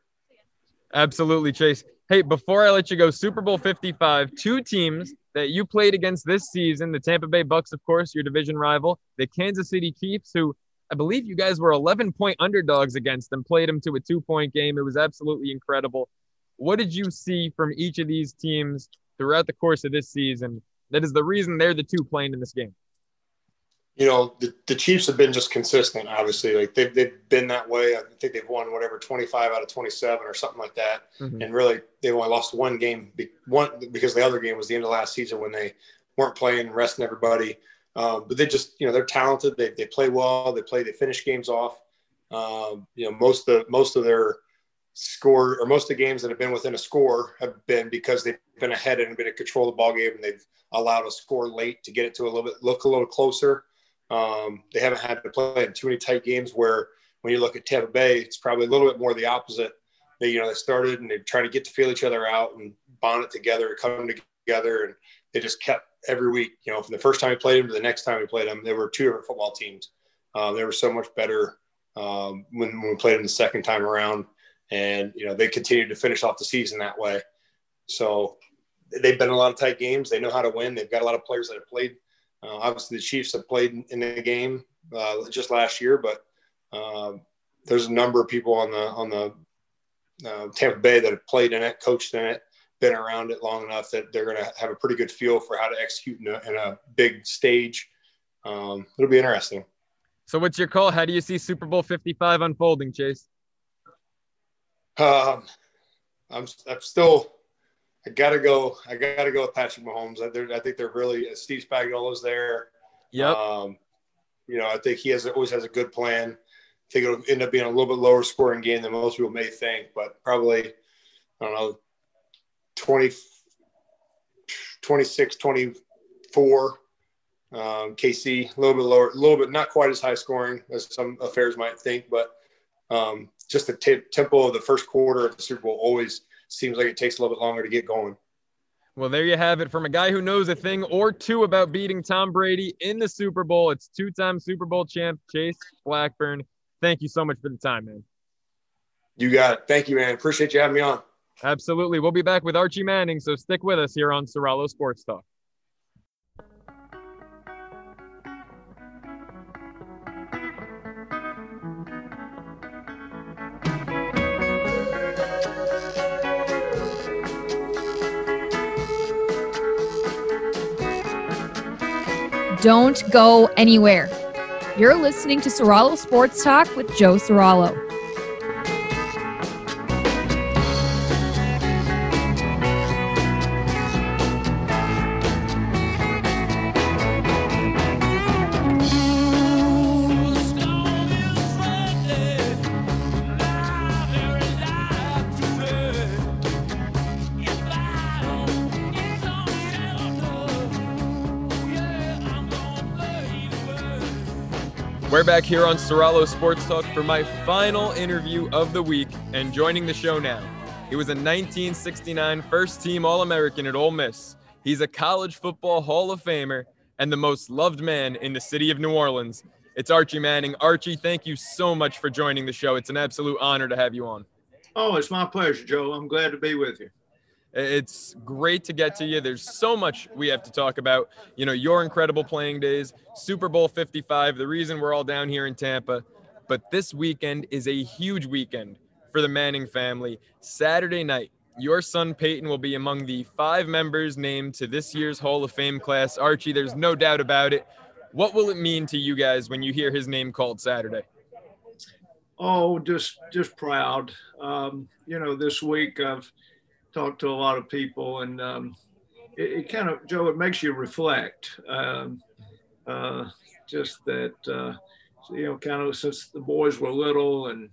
Absolutely, Chase. Hey, before I let you go, Super Bowl 55, two teams that you played against this season the Tampa Bay Bucks, of course, your division rival, the Kansas City Chiefs, who I believe you guys were 11 point underdogs against them, played them to a two point game. It was absolutely incredible. What did you see from each of these teams throughout the course of this season that is the reason they're the two playing in this game? you know, the, the Chiefs have been just consistent, obviously. Like they've, they've been that way. I think they've won whatever, 25 out of 27 or something like that. Mm-hmm. And really, they've only lost one game, one because the other game was the end of last season when they weren't playing, resting everybody. Um, but they just, you know, they're talented. They, they play well. They play, they finish games off. Um, you know, most of, most of their score or most of the games that have been within a score have been because they've been ahead and been in control of the ball game and they've allowed a score late to get it to a little bit, look a little closer. Um, they haven't had to play in too many tight games where when you look at Tampa Bay, it's probably a little bit more the opposite. They, you know, they started and they trying to get to feel each other out and bond it together, come together, and they just kept every week. You know, from the first time we played them to the next time we played them, they were two different football teams. Um, they were so much better um, when, when we played them the second time around, and you know they continued to finish off the season that way. So they've been a lot of tight games. They know how to win. They've got a lot of players that have played uh, obviously, the Chiefs have played in the game uh, just last year, but uh, there's a number of people on the on the uh, Tampa Bay that have played in it, coached in it, been around it long enough that they're going to have a pretty good feel for how to execute in a, in a big stage. Um, it'll be interesting. So, what's your call? How do you see Super Bowl 55 unfolding, Chase? Um, I'm, I'm still I gotta go. I gotta go with Patrick Mahomes. I, I think they're really uh, Steve Spagnuolo's there. Yep. Um, you know, I think he has always has a good plan. I think it'll end up being a little bit lower scoring game than most people may think, but probably I don't know 20, 26, 24. Um, KC a little bit lower, a little bit not quite as high scoring as some affairs might think, but um, just the t- tempo of the first quarter of the Super Bowl always seems like it takes a little bit longer to get going. Well, there you have it from a guy who knows a thing or two about beating Tom Brady in the Super Bowl. It's two time Super Bowl champ, Chase Blackburn. Thank you so much for the time, man. You got it. Thank you, man. Appreciate you having me on. Absolutely. We'll be back with Archie Manning, so stick with us here on Ceraulo Sports Talk. Don't go anywhere. You're listening to Ceraulo Sports Talk with Joe Ceraulo. Back here on Ceraulo Sports Talk for my final interview of the week, and joining the show now, he was a 1969 first team All American at Ole Miss. He's a college football Hall of Famer and the most loved man in the city of New Orleans. It's Archie Manning. Archie, thank you so much for joining the show. It's an absolute honor to have you on. Oh, it's my pleasure, Joe. I'm glad to be with you. It's great to get to you. There's so much we have to talk about. You know, your incredible playing days, Super Bowl 55, the reason we're all down here in Tampa. But this weekend is a huge weekend for the Manning family. Saturday night, your son Peyton will be among the five members named to this year's Hall of Fame class. Archie, there's no doubt about it. What will it mean to you guys when you hear his name called Saturday? Oh, just just proud. Um, you know, this week I've talked to a lot of people, and um, it, it, kind of Joe, it makes you reflect. Um, uh, just that uh, you know, kind of since the boys were little, and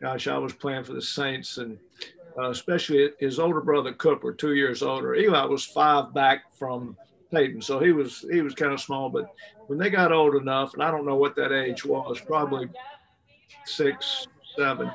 gosh, I was playing for the Saints, and uh, especially his older brother Cooper, two years older. Eli was five back from Peyton, so he was he was kind of small. But when they got old enough, and I don't know what that age was, probably six, seven,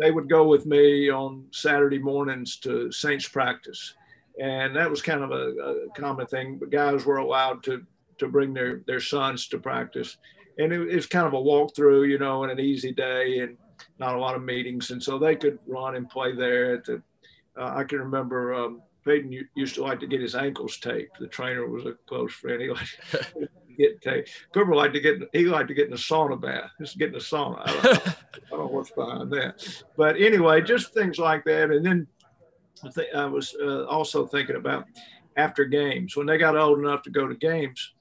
they would go with me on Saturday mornings to Saints practice, and that was kind of a, a common thing. But guys were allowed to to bring their their sons to practice, and it, it was kind of a walkthrough, you know, and an easy day, and not a lot of meetings, and so they could run and play there. At the, uh, I can remember um, Peyton used to like to get his ankles taped. The trainer was a close friend. He liked to get taped. Cooper liked to get he liked to get in a sauna bath. Just get in a sauna. I don't, know, what's behind that, but anyway, just things like that. And then I, think I was uh, also thinking about after games. When they got old enough to go to games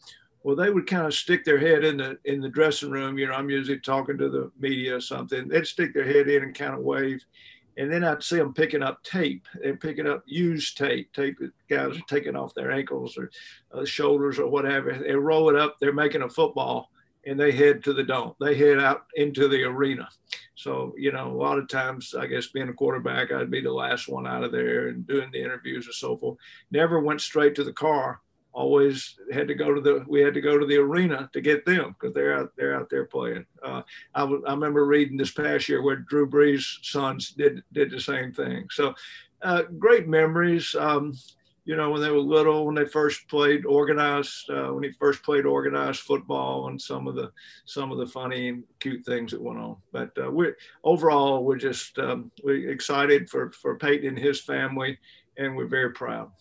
well they would kind of stick their head in the in the dressing room you know i'm usually talking to the media or something. They'd stick their head in and kind of wave. And then i'd see them picking up tape they're picking up used tape tape that guys are taking off their ankles or uh, shoulders or whatever they roll it up they're making a football and they head to the dome they head out into the arena so you know a lot of times i guess being a quarterback i'd be the last one out of there and doing the interviews and so forth never went straight to the car always had to go to the we had to go to the arena to get them because they're out they're out there playing. Uh, I, w- I remember reading this past year where Drew Brees' sons did did the same thing. So uh, great memories. Um, you know, when they were little, when they first played organized, uh, when he first played organized football, and some of the some of the funny and cute things that went on. But uh, we're overall, we're just um, we're excited for for Peyton and his family, and we're very proud.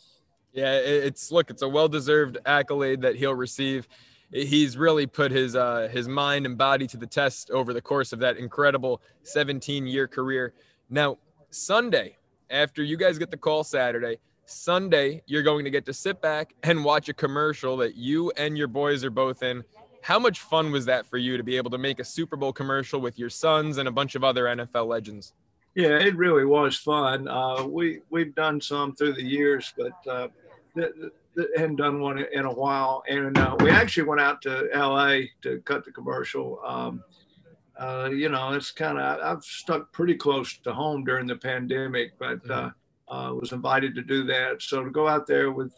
Yeah, it's look, it's a well-deserved accolade that he'll receive. He's really put his uh, his mind and body to the test over the course of that incredible 17-year career. Now, Sunday, after you guys get the call Saturday, Sunday you're going to get to sit back and watch a commercial that you and your boys are both in. How much fun was that for you to be able to make a Super Bowl commercial with your sons and a bunch of other NFL legends? Yeah, it really was fun. Uh, we we've done some through the years, but uh, th- th- hadn't done one in a while. And uh, we actually went out to L.A. to cut the commercial. Um, uh, you know, it's kind of I've stuck pretty close to home during the pandemic, but uh, mm-hmm. Uh, was invited to do that. So to go out there with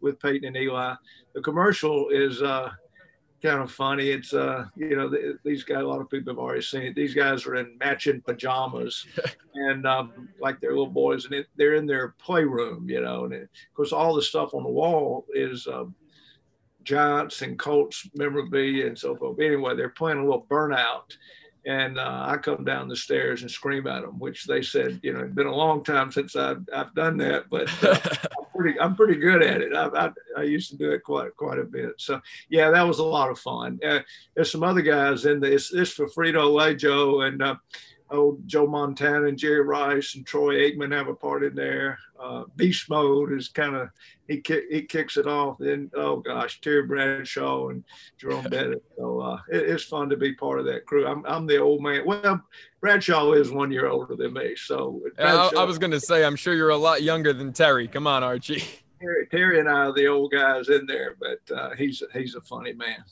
with Peyton and Eli, the commercial is kind of funny. It's uh, you know, th- these guys. A lot of people have already seen it. These guys are in matching pajamas, and um, like they're little boys, and it, they're in their playroom, you know. And it, of course, all the stuff on the wall is um, Giants and Colts memorabilia and so forth. But anyway, they're playing a little burnout, and uh, I come down the stairs and scream at them, which they said, you know, it's been a long time since I've, I've done that, but uh, I'm pretty I'm pretty good at it. I, I, I, used to do it quite quite a bit. So yeah, that was a lot of fun. Uh, there's some other guys in this. This for Frito Lay Joe and oh, Joe Montana and Jerry Rice and Troy Aikman have a part in there. Uh, Beast Mode is kind of he kick, he kicks it off. Then oh gosh, Terry Bradshaw and Jerome Bettis. So uh, it, it's fun to be part of that crew. I'm I'm the old man. Well, Bradshaw is one year older than me. So I, I, was going to say I'm sure you're a lot younger than Terry. Come on, Archie. Terry, Terry and I are the old guys in there, but uh, he's he's a funny man.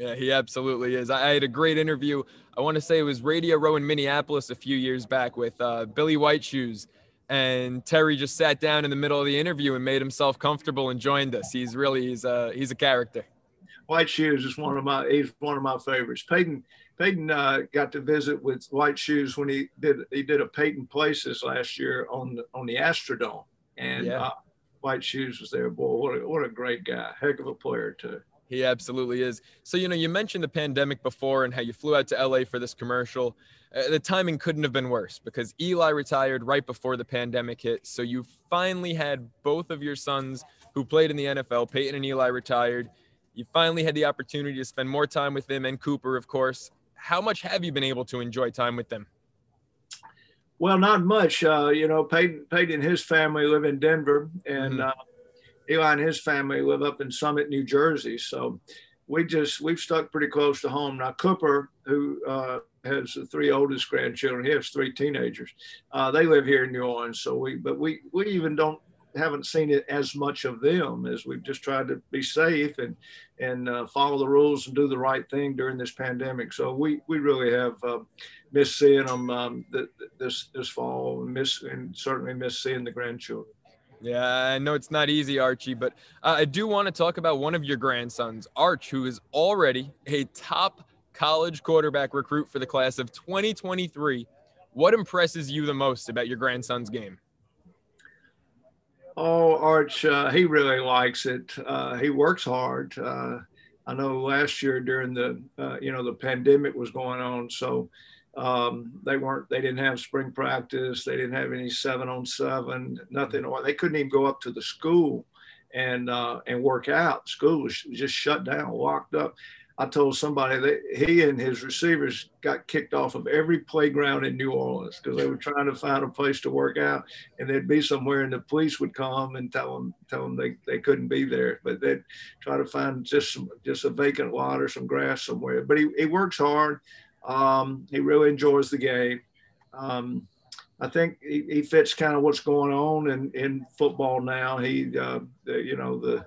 Yeah, he absolutely is. I, had a great interview. I want to say it was Radio Row in Minneapolis a few years back with uh, Billy White Shoes. And Terry just sat down in the middle of the interview and made himself comfortable and joined us. He's really he's a uh, he's a character. White Shoes is one of my he's one of my favorites. Peyton Peyton uh, got to visit with White Shoes when he did he did a Peyton Places last year on the on the Astrodome, and yeah. uh, White Shoes was there. Boy, what a, what a great guy! Heck of a player too. He absolutely is. So, you know, you mentioned the pandemic before and how you flew out to LA for this commercial. Uh, the timing couldn't have been worse because Eli retired right before the pandemic hit. So, you finally had both of your sons who played in the NFL, Peyton and Eli, retired. You finally had the opportunity to spend more time with them and Cooper, of course. How much have you been able to enjoy time with them? Well, not much. Uh, you know, Peyton, Peyton and his family live in Denver, and mm-hmm. uh, Eli and his family live up in Summit, New Jersey. So we just we've stuck pretty close to home. Now Cooper, who uh, has the three oldest grandchildren, he has three teenagers. Uh, they live here in New Orleans. So we, but we we even don't haven't seen it as much of them as we've just tried to be safe and and uh, follow the rules and do the right thing during this pandemic. So we we really have uh, missed seeing them um, this this fall, miss and certainly miss seeing the grandchildren. Yeah, I know it's not easy, Archie, but uh, I do want to talk about one of your grandsons, Arch, who is already a top college quarterback recruit for the class of 2023. What impresses you the most about your grandson's game? Oh, Arch, uh, he really likes it. Uh, he works hard. Uh, I know last year during the, uh, you know, the pandemic was going on, so um, they weren't, they didn't have spring practice. They didn't have any seven on seven, nothing. Or they couldn't even go up to the school and uh, and work out. School was just shut down, locked up. I told somebody that he and his receivers got kicked off of every playground in New Orleans because they were trying to find a place to work out, and they'd be somewhere, and the police would come and tell them tell them they, they couldn't be there, but they'd try to find just some, just a vacant lot or some grass somewhere. But he, he works hard. Um, he really enjoys the game. Um, I think he, he, fits kind of what's going on in, in football now. He, uh, the, you know, the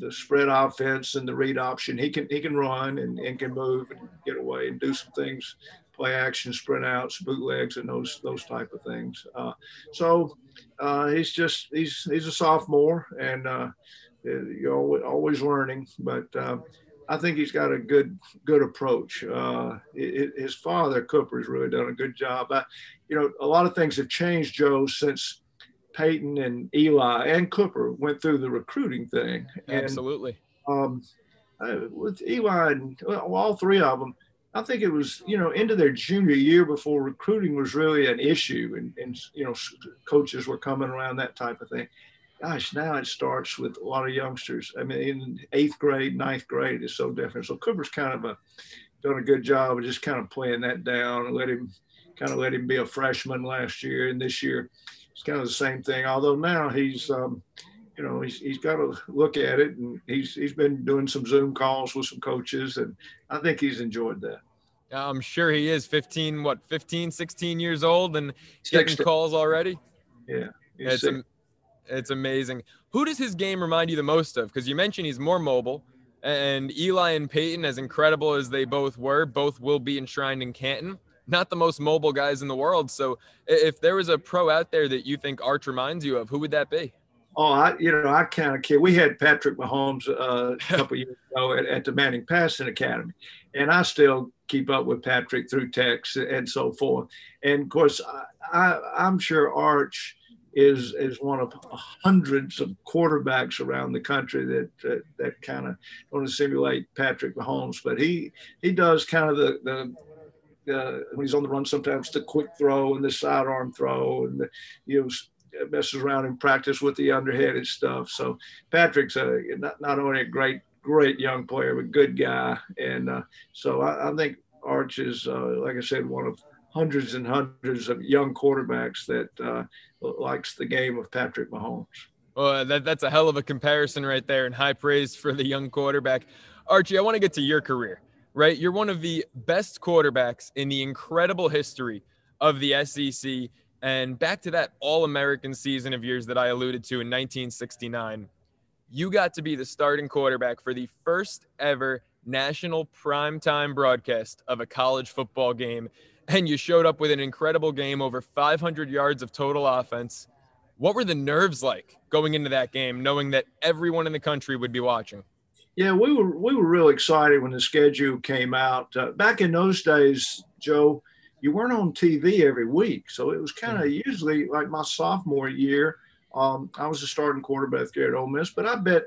the spread offense and the read option. He can he can run and, and can move and get away and do some things, play action, sprint outs, bootlegs, and those those type of things. Uh, so uh, he's just he's he's a sophomore and uh, you're always, always learning, but. Uh, I think he's got a good good approach. Uh, it, his father Cooper has really done a good job. I, you know, a lot of things have changed, Joe, since Peyton and Eli and Cooper went through the recruiting thing. And, Absolutely. Um, with Eli and well, all three of them, I think it was you know into their junior year before recruiting was really an issue, and and you know coaches were coming around that type of thing. Gosh, now it starts with a lot of youngsters. I mean, in eighth grade, ninth grade is so different. So Cooper's kind of a done a good job of just kind of playing that down and let him kind of let him be a freshman last year and this year it's kind of the same thing. Although now he's, um, you know, he's, he's got to look at it, and he's he's been doing some Zoom calls with some coaches, and I think he's enjoyed that. I'm sure he is 15, what, 15, 16 years old and getting calls already. Yeah. It's amazing. Who does his game remind you the most of? Because you mentioned he's more mobile and Eli and Peyton, as incredible as they both were, both will be enshrined in Canton not the most mobile guys in the world. So if there was a pro out there that you think Arch reminds you of, who would that be? Oh, I, you know, I kind of kid. We had Patrick Mahomes uh, a couple years ago at, at, the Manning Passing Academy, and I still keep up with Patrick through text and so forth. And of course, I, I, am sure Arch is is one of hundreds of quarterbacks around the country that that, that kind of want to simulate Patrick Mahomes, but he he does kind of the the uh, when he's on the run, sometimes the quick throw and the sidearm throw, and the, you know messes around in practice with the underhanded stuff. So Patrick's a not, not only a great great young player, but good guy, and uh, so I, I, think Arch is, uh, like I said, one of hundreds and hundreds of young quarterbacks that uh, likes the game of Patrick Mahomes. Well, that, that's a hell of a comparison right there, and high praise for the young quarterback. Archie, I want to get to your career right? You're one of the best quarterbacks in the incredible history of the SEC. And back to that All American season of yours that I alluded to in 1969, you got to be the starting quarterback for the first ever national primetime broadcast of a college football game. And you showed up with an incredible game, over 500 yards of total offense. What were the nerves like going into that game, knowing that everyone in the country would be watching? Yeah, we were we were real excited when the schedule came out. Uh, back in those days, Joe, you weren't on TV every week, so it was kind of mm-hmm. usually like my sophomore year. Um, I was a starting quarterback there at Ole Miss, but I bet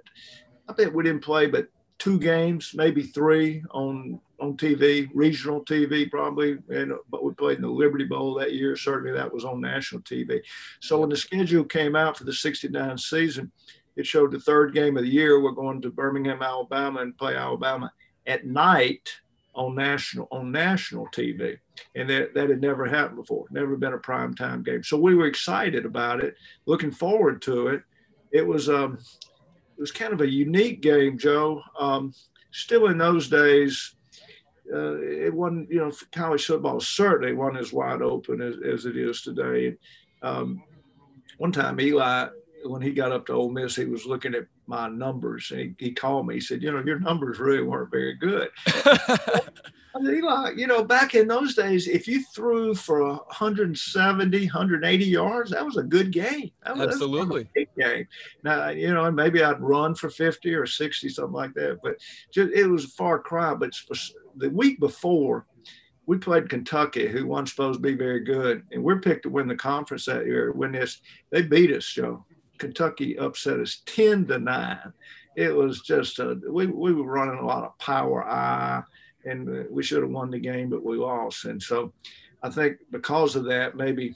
I bet we didn't play but two games, maybe three on on TV, regional TV probably, and but we played in the Liberty Bowl that year. Certainly, that was on national TV. So when the schedule came out for the '69 season, it showed the third game of the year. We're going to Birmingham, Alabama, and play Alabama at night on national on national TV, and that that had never happened before. Never been a prime time game. So we were excited about it, looking forward to it. It was um, it was kind of a unique game, Joe. Um, still in those days, uh, it wasn't you know college football certainly wasn't as wide open as, as it is today. Um, one time, Eli when he got up to Ole Miss, he was looking at my numbers and he, he called me. He said, "You know, your numbers really weren't very good." I said, Eli, you know, back in those days, if you threw for 170, 180 yards, that was a good game. That was, Absolutely, that was a game. Now, you know, maybe I'd run for 50 or 60, something like that. But just, it was a far cry. But the week before, we played Kentucky, who wasn't supposed to be very good, and we're picked to win the conference that year. Win this, they beat us, Joe. Kentucky upset us ten to nine. It was just a, we we were running a lot of power I, and we should have won the game, but we lost. And so, I think because of that, maybe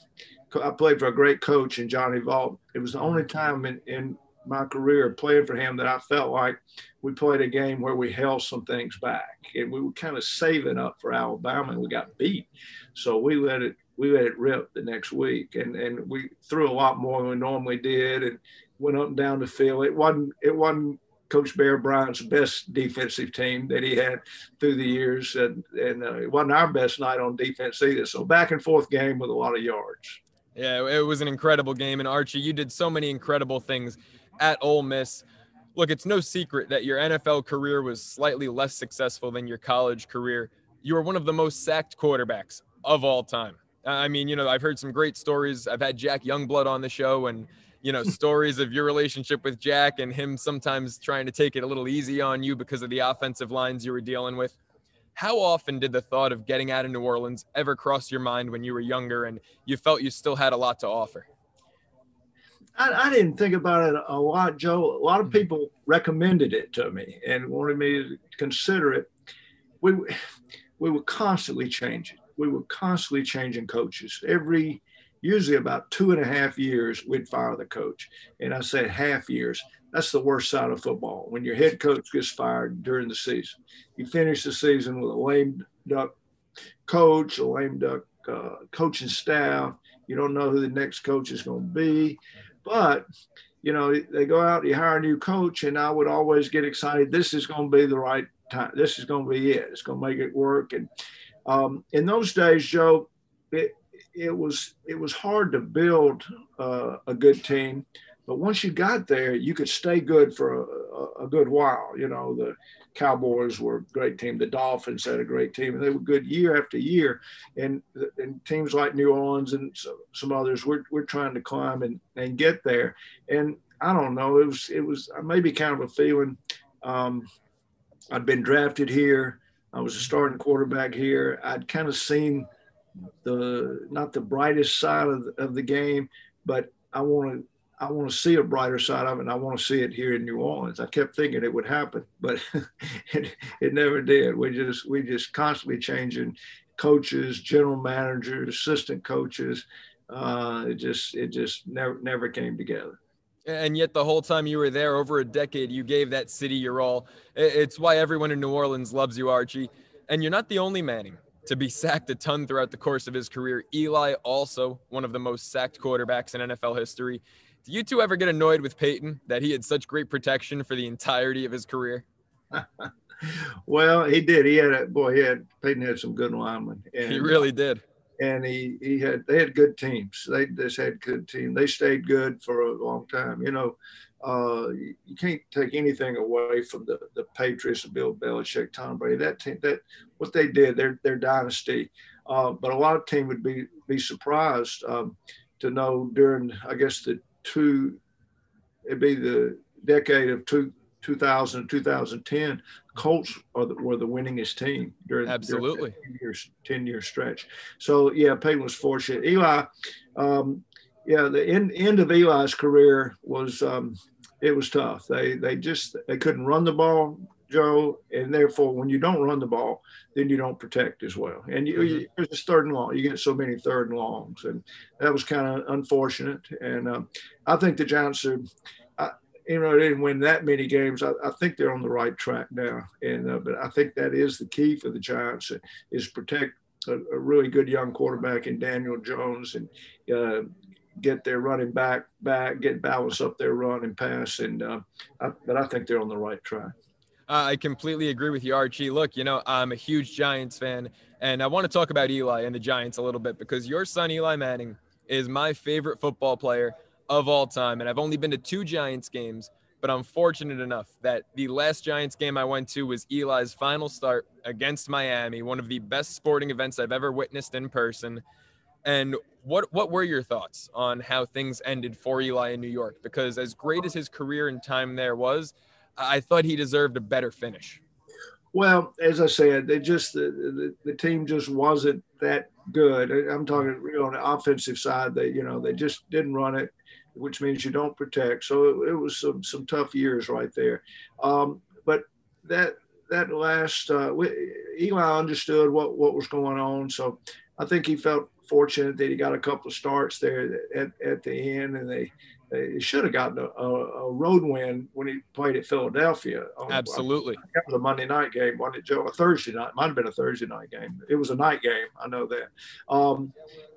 I played for a great coach in Johnny Vaught. It was the only time in, in my career playing for him that I felt like we played a game where we held some things back and we were kind of saving up for Alabama and we got beat. So we let it we let it rip the next week and, and we threw a lot more than we normally did and went up and down the field. It wasn't it wasn't Coach Bear Bryant's best defensive team that he had through the years, and, and uh, it wasn't our best night on defense either. So back and forth game with a lot of yards. Yeah, it was an incredible game, and Archie, you did so many incredible things at Ole Miss. Look, it's no secret that your NFL career was slightly less successful than your college career. You were one of the most sacked quarterbacks of all time. I mean, you know, I've heard some great stories. I've had Jack Youngblood on the show and, you know, stories of your relationship with Jack and him sometimes trying to take it a little easy on you because of the offensive lines you were dealing with. How often did the thought of getting out of New Orleans ever cross your mind when you were younger and you felt you still had a lot to offer? I, I, didn't think about it a lot, Joe. A lot of mm-hmm. people recommended it to me and wanted me to consider it. We we were constantly changing. We were constantly changing coaches. Every usually about two and a half years, we'd fire the coach. And I said half years. That's the worst side of football. When your head coach gets fired during the season, you finish the season with a lame duck coach, a lame duck uh, coaching staff. You don't know who the next coach is going to be. But you know, they go out, you hire a new coach, and I would always get excited. This is going to be the right time. This is going to be it. It's going to make it work. And um, in those days, Joe, it it was it was hard to build uh, a good team, but once you got there, you could stay good for a, a, good while. You know, the Cowboys were a great team. The Dolphins had a great team, and they were good year after year. And, and teams like New Orleans and so, some others, we're, we're trying to climb and, and get there. And I don't know, it was it was maybe kind of a feeling. Um, I'd been drafted here. I was a starting quarterback here. I'd kind of seen the not the brightest side of the, of the game, but I want to I want to see a brighter side of it, and I want to see it here in New Orleans. I kept thinking it would happen, but it, it never did. We just we just constantly changing coaches, general managers, assistant coaches. Uh, it just it just never never came together. And yet, the whole time you were there, over a decade, you gave that city your all. It's why everyone in New Orleans loves you, Archie. And you're not the only Manning to be sacked a ton throughout the course of his career. Eli, also one of the most sacked quarterbacks in NFL history. Do you two ever get annoyed with Peyton that he had such great protection for the entirety of his career? well, he did. He had a boy. He had Peyton had some good linemen. And, he really did. And he he had they had good teams. They just had good team. They stayed good for a long time. You know, uh, you, you can't take anything away from the the Patriots, Bill Belichick, Tom Brady. That team, that what they did, their their dynasty. Uh, but a lot of team would be be surprised um, to know during I guess the two, it'd be the decade of two, 2000 2010 colts the, were the winningest team during absolutely during 10 years 10 year stretch. So yeah peyton was fortunate. Eli um, yeah the end, end of eli's career was um, it was tough. They they just they couldn't run the ball Joe, and therefore when you don't run the ball, then you don't protect as well. And you, mm-hmm. you there's third and long. You get so many third and longs, and that was kind of unfortunate. And um, I think the Giants are, I, you know, they didn't win that many games. I, I think they're on the right track now. And uh, but I think that is the key for the Giants is protect a, a really good young quarterback in Daniel Jones and. Uh, get their running back back, get balance up their run and pass, and uh, I, but I think they're on the right track. Uh, I completely agree with you, Archie. Look, you know, I'm a huge Giants fan, and I want to talk about Eli and the Giants a little bit because your son, Eli Manning, is my favorite football player of all time. And I've only been to two Giants games, but I'm fortunate enough that the last Giants game I went to was Eli's final start against Miami, one of the best sporting events I've ever witnessed in person. And what what were your thoughts on how things ended for Eli in New York? Because as great as his career and time there was, I thought he deserved a better finish. Well, as I said, they just the, the, the team just wasn't that good. I'm talking you know, on the offensive side. They you know they just didn't run it, which means you don't protect. So it, it was some some tough years right there. Um, but that that last uh, Eli understood what what was going on, so I think he felt fortunate that he got a couple of starts there at, at the end, and they they should have gotten a, a, road win when he played at Philadelphia. Absolutely, that was a Monday night game, wasn't it, Joe? A Thursday night, might have been a Thursday night game. It was a night game, I know that. Um,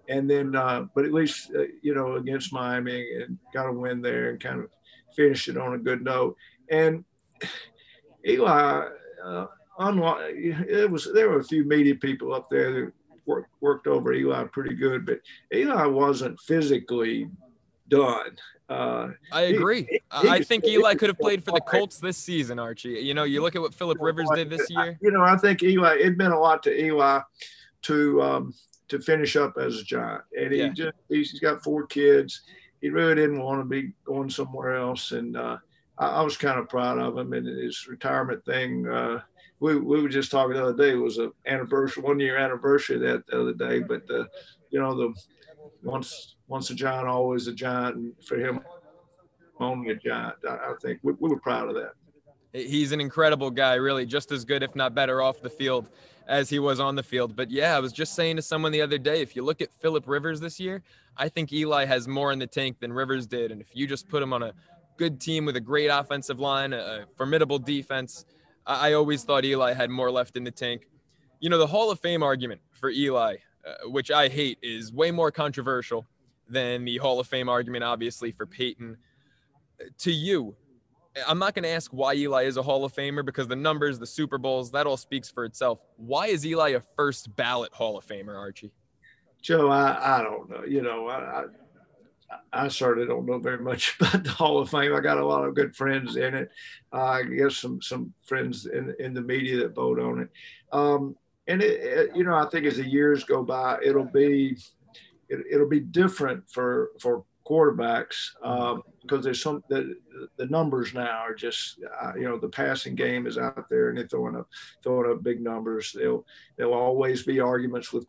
and then, uh, but at least uh, you know against Miami and got a win there and kind of finished it on a good note. And Eli, uh, unlike it was, there were a few media people up there that worked worked over Eli pretty good, but Eli wasn't physically done. Uh, I agree. He, he, I think Eli could have played for the Colts this season, Archie. You know, you look at what Philip Rivers did this year. You know, I think Eli. It meant a lot to Eli to um, to finish up as a Giant, and he yeah. just he's got four kids. He really didn't want to be going somewhere else, and uh, I, I, was kind of proud of him and his retirement thing. Uh, we, we were just talking the other day. It was a anniversary, one year anniversary that the other day. But the, you know, the once once a giant, always a giant. And for him, only a giant, I, I think we, we were proud of that. He's an incredible guy, really, just as good, if not better, off the field as he was on the field. But yeah, I was just saying to someone the other day, if you look at Philip Rivers this year, I think Eli has more in the tank than Rivers did. And if you just put him on a good team with a great offensive line, a formidable defense, I, always thought Eli had more left in the tank. You know, the Hall of Fame argument for Eli, uh, which I hate, is way more controversial than the Hall of Fame argument, obviously, for Peyton. To you, I'm not going to ask why Eli is a Hall of Famer because the numbers, the Super Bowls, that all speaks for itself. Why is Eli a first ballot Hall of Famer, Archie? Joe, I, I don't know. You know, I, I certainly don't know very much about the Hall of Fame. I got a lot of good friends in it. Uh, I guess some some friends in in the media that vote on it. Um, and it, it, you know, I think as the years go by, it'll be it, will be different for for quarterbacks um, because there's some the, the numbers now are just uh, you know the passing game is out there and they're throwing up throwing up big numbers. There'll there'll always be arguments with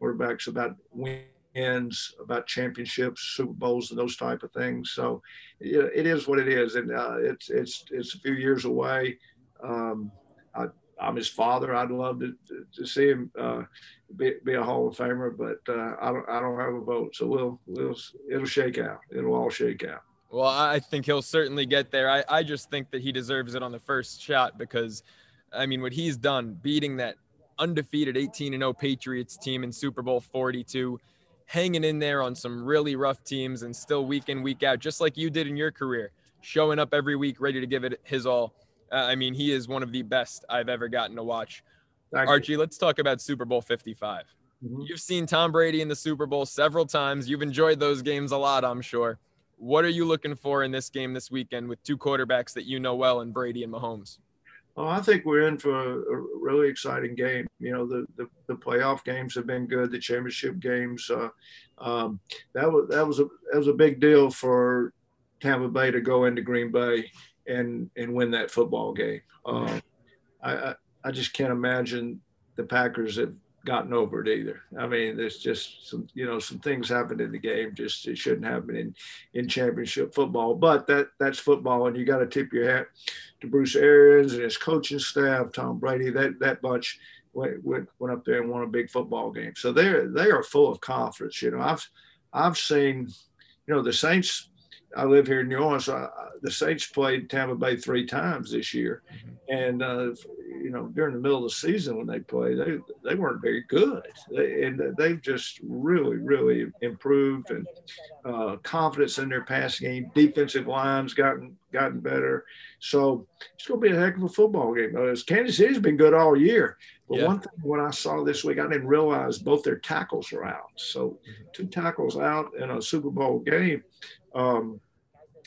quarterbacks about when ends about championships, Super Bowls, and those type of things. So it is what it is, and uh, it's it's it's a few years away. Um, I, am his father. I'd love to, to see him uh, be, be, a Hall of Famer, but uh, I don't I don't have a vote. So we'll we'll it'll shake out. It'll all shake out. Well, I think he'll certainly get there. I, I just think that he deserves it on the first shot because, I mean, what he's done, beating that undefeated 18 and 0 Patriots team in Super Bowl 42 hanging in there on some really rough teams and still week in, week out, just like you did in your career, showing up every week, ready to give it his all. Uh, I mean, he is one of the best I've ever gotten to watch. Thank Archie, you. let's talk about Super Bowl 55. Mm-hmm. You've seen Tom Brady in the Super Bowl several times. You've enjoyed those games a lot, I'm sure. What are you looking for in this game this weekend with two quarterbacks that you know well in Brady and Mahomes? Well, I think we're in for a, really exciting game. You know, the, the, the, playoff games have been good. The championship games, uh, um, that was that was a that was a big deal for Tampa Bay to go into Green Bay and and win that football game. Um, I, I I just can't imagine the Packers have gotten over it either. I mean, there's just some, you know, some things happened in the game. Just it shouldn't happen in in championship football. But that that's football, and you got to tip your hat to Bruce Arians and his coaching staff, Tom Brady. That that bunch went, went, went up there and won a big football game. So they're they are full of confidence. You know, I've I've seen, you know, the Saints. I live here in New Orleans. I, the Saints played Tampa Bay three times this year, mm-hmm. and uh, you know, during the middle of the season when they played, they they weren't very good, they, and they've just really, really improved and uh, confidence in their passing game. Defensive lines gotten gotten better, so it's going to be a heck of a football game. Uh, Kansas City's been good all year, but yeah. one thing when I saw this week, I didn't realize both their tackles are out. So mm-hmm. two tackles out in a Super Bowl game. um,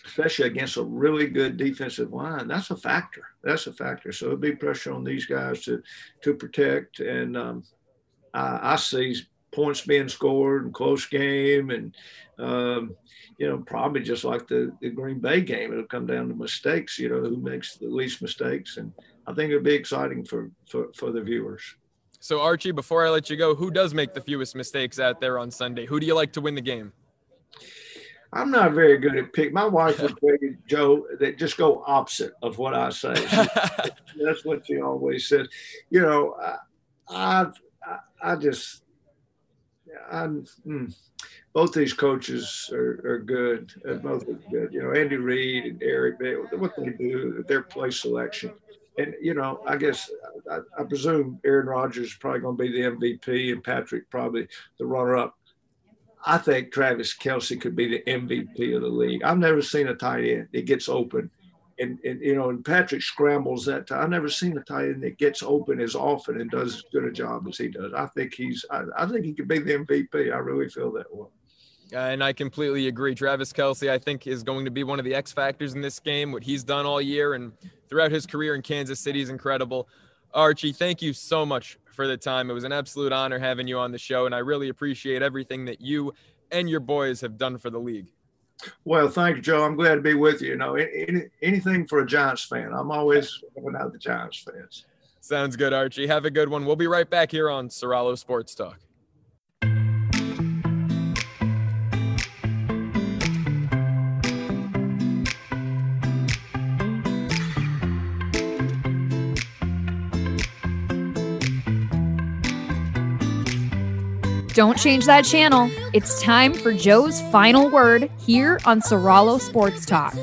especially against a really good defensive line. That's a factor. That's a factor. So it'll be pressure on these guys to to protect. And um, I, I, see points being scored and close game, and um, you know probably just like the, the Green Bay game, it'll come down to mistakes. You know who makes the least mistakes, and I think it'll be exciting for for, for the viewers. So Archie, before I let you go, who does make the fewest mistakes out there on Sunday? Who do you like to win the game? I'm not very good at pick. My wife would tell you, Joe, that just go opposite of what I say. that's what she always says. You know, I, I, I just, I'm. Mm, both these coaches are, are good. Uh, both are good. You know, Andy Reid and Eric Bale, what they do, their play selection. And, you know, I guess I, I presume Aaron Rodgers is probably going to be the MVP and Patrick probably the runner up. I think Travis Kelce could be the MVP of the league. I've never seen a tight end that gets open. And, and you know, and Patrick scrambles that. I've never seen a tight end that gets open as often and does as good a job as he does. I think he's, I, I think he could be the MVP. I really feel that way. Uh, and I completely agree. Travis Kelce, I think, is going to be one of the X factors in this game. What he's done all year and throughout his career in Kansas City is incredible. Archie, thank you so much for the time. It was an absolute honor having you on the show, and I really appreciate everything that you and your boys have done for the league. Well, thank you, Joe. I'm glad to be with you. You know, any, anything for a Giants fan. I'm always helping out the Giants fans. Sounds good, Archie. Have a good one. We'll be right back here on Ceraulo Sports Talk. Don't change that channel. It's time for Joe's final word here on Ceraulo Sports Talk.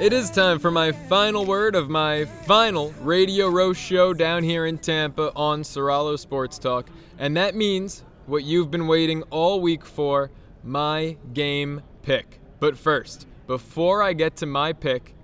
It is time for my final word of my final Radio Row show down here in Tampa on Ceraulo Sports Talk. And that means what you've been waiting all week for my game pick. But first, before I get to my pick,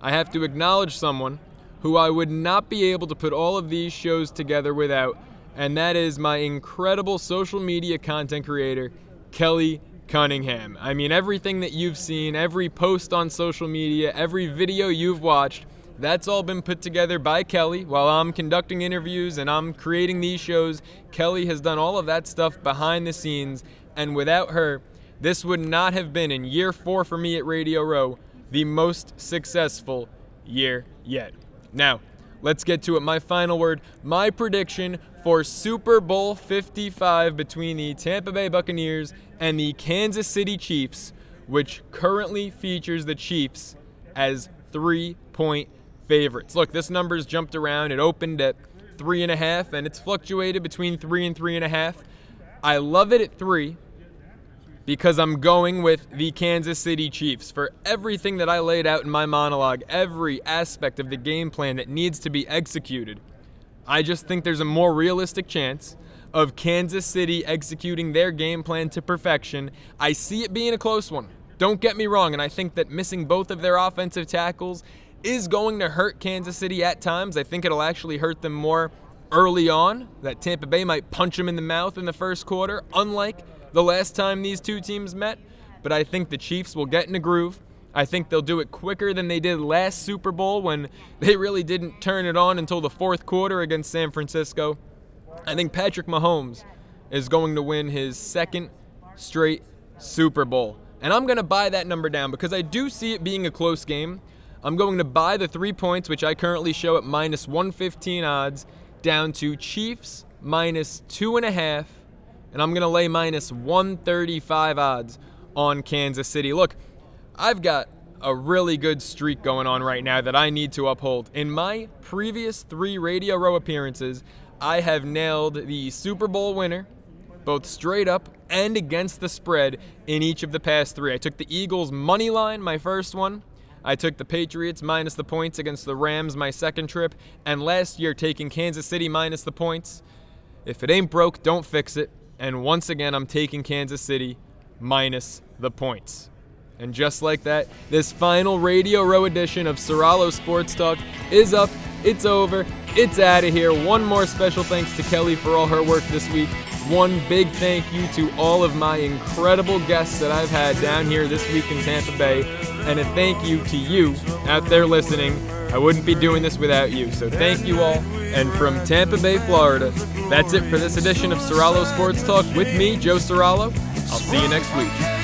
I have to acknowledge someone who I would not be able to put all of these shows together without, and that is my incredible social media content creator, Kelly Cunningham. I mean, everything that you've seen, every post on social media, every video you've watched, that's all been put together by Kelly while I'm conducting interviews and I'm creating these shows. Kelly has done all of that stuff behind the scenes, and without her, this would not have been in year four for me at Radio Row the most successful year yet. Now, let's get to it. My final word, my prediction for Super Bowl 55 between the Tampa Bay Buccaneers and the Kansas City Chiefs, which currently features the Chiefs as three point favorites. Look, this number's jumped around. It opened at three and a half, and it's fluctuated between three and three and a half. I love it at three because I'm going with the Kansas City Chiefs. For everything that I laid out in my monologue, every aspect of the game plan that needs to be executed, I just think there's a more realistic chance of Kansas City executing their game plan to perfection. I see it being a close one. Don't get me wrong, and I think that missing both of their offensive tackles is going to hurt Kansas City at times. I think it'll actually hurt them more early on, that Tampa Bay might punch them in the mouth in the first quarter, unlike the last time these two teams met, but I think the Chiefs will get in a groove. I think they'll do it quicker than they did last Super Bowl when they really didn't turn it on until the fourth quarter against San Francisco. I think Patrick Mahomes is going to win his second straight Super Bowl. And I'm going to buy that number down because I do see it being a close game. I'm going to buy the three points, which I currently show at minus 115 odds, down to Chiefs minus two and a half and I'm going to lay minus 135 odds on Kansas City. Look, I've got a really good streak going on right now that I need to uphold. In my previous three Radio Row appearances, I have nailed the Super Bowl winner, both straight up and against the spread in each of the past three. I took the Eagles money line, my first one. I took the Patriots minus the points against the Rams, my second trip. And last year, taking Kansas City minus the points. If it ain't broke, don't fix it. And once again, I'm taking Kansas City minus the points. And just like that, this final Radio Row edition of Ceraulo Sports Talk is up. It's over. It's out of here. One more special thanks to Kelly for all her work this week. One big thank you to all of my incredible guests that I've had down here this week in Tampa Bay. And a thank you to you out there listening. I wouldn't be doing this without you. So thank you all. And from Tampa Bay, Florida, that's it for this edition of Ceraulo Sports Talk with me, Joe Ceraulo. I'll see you next week.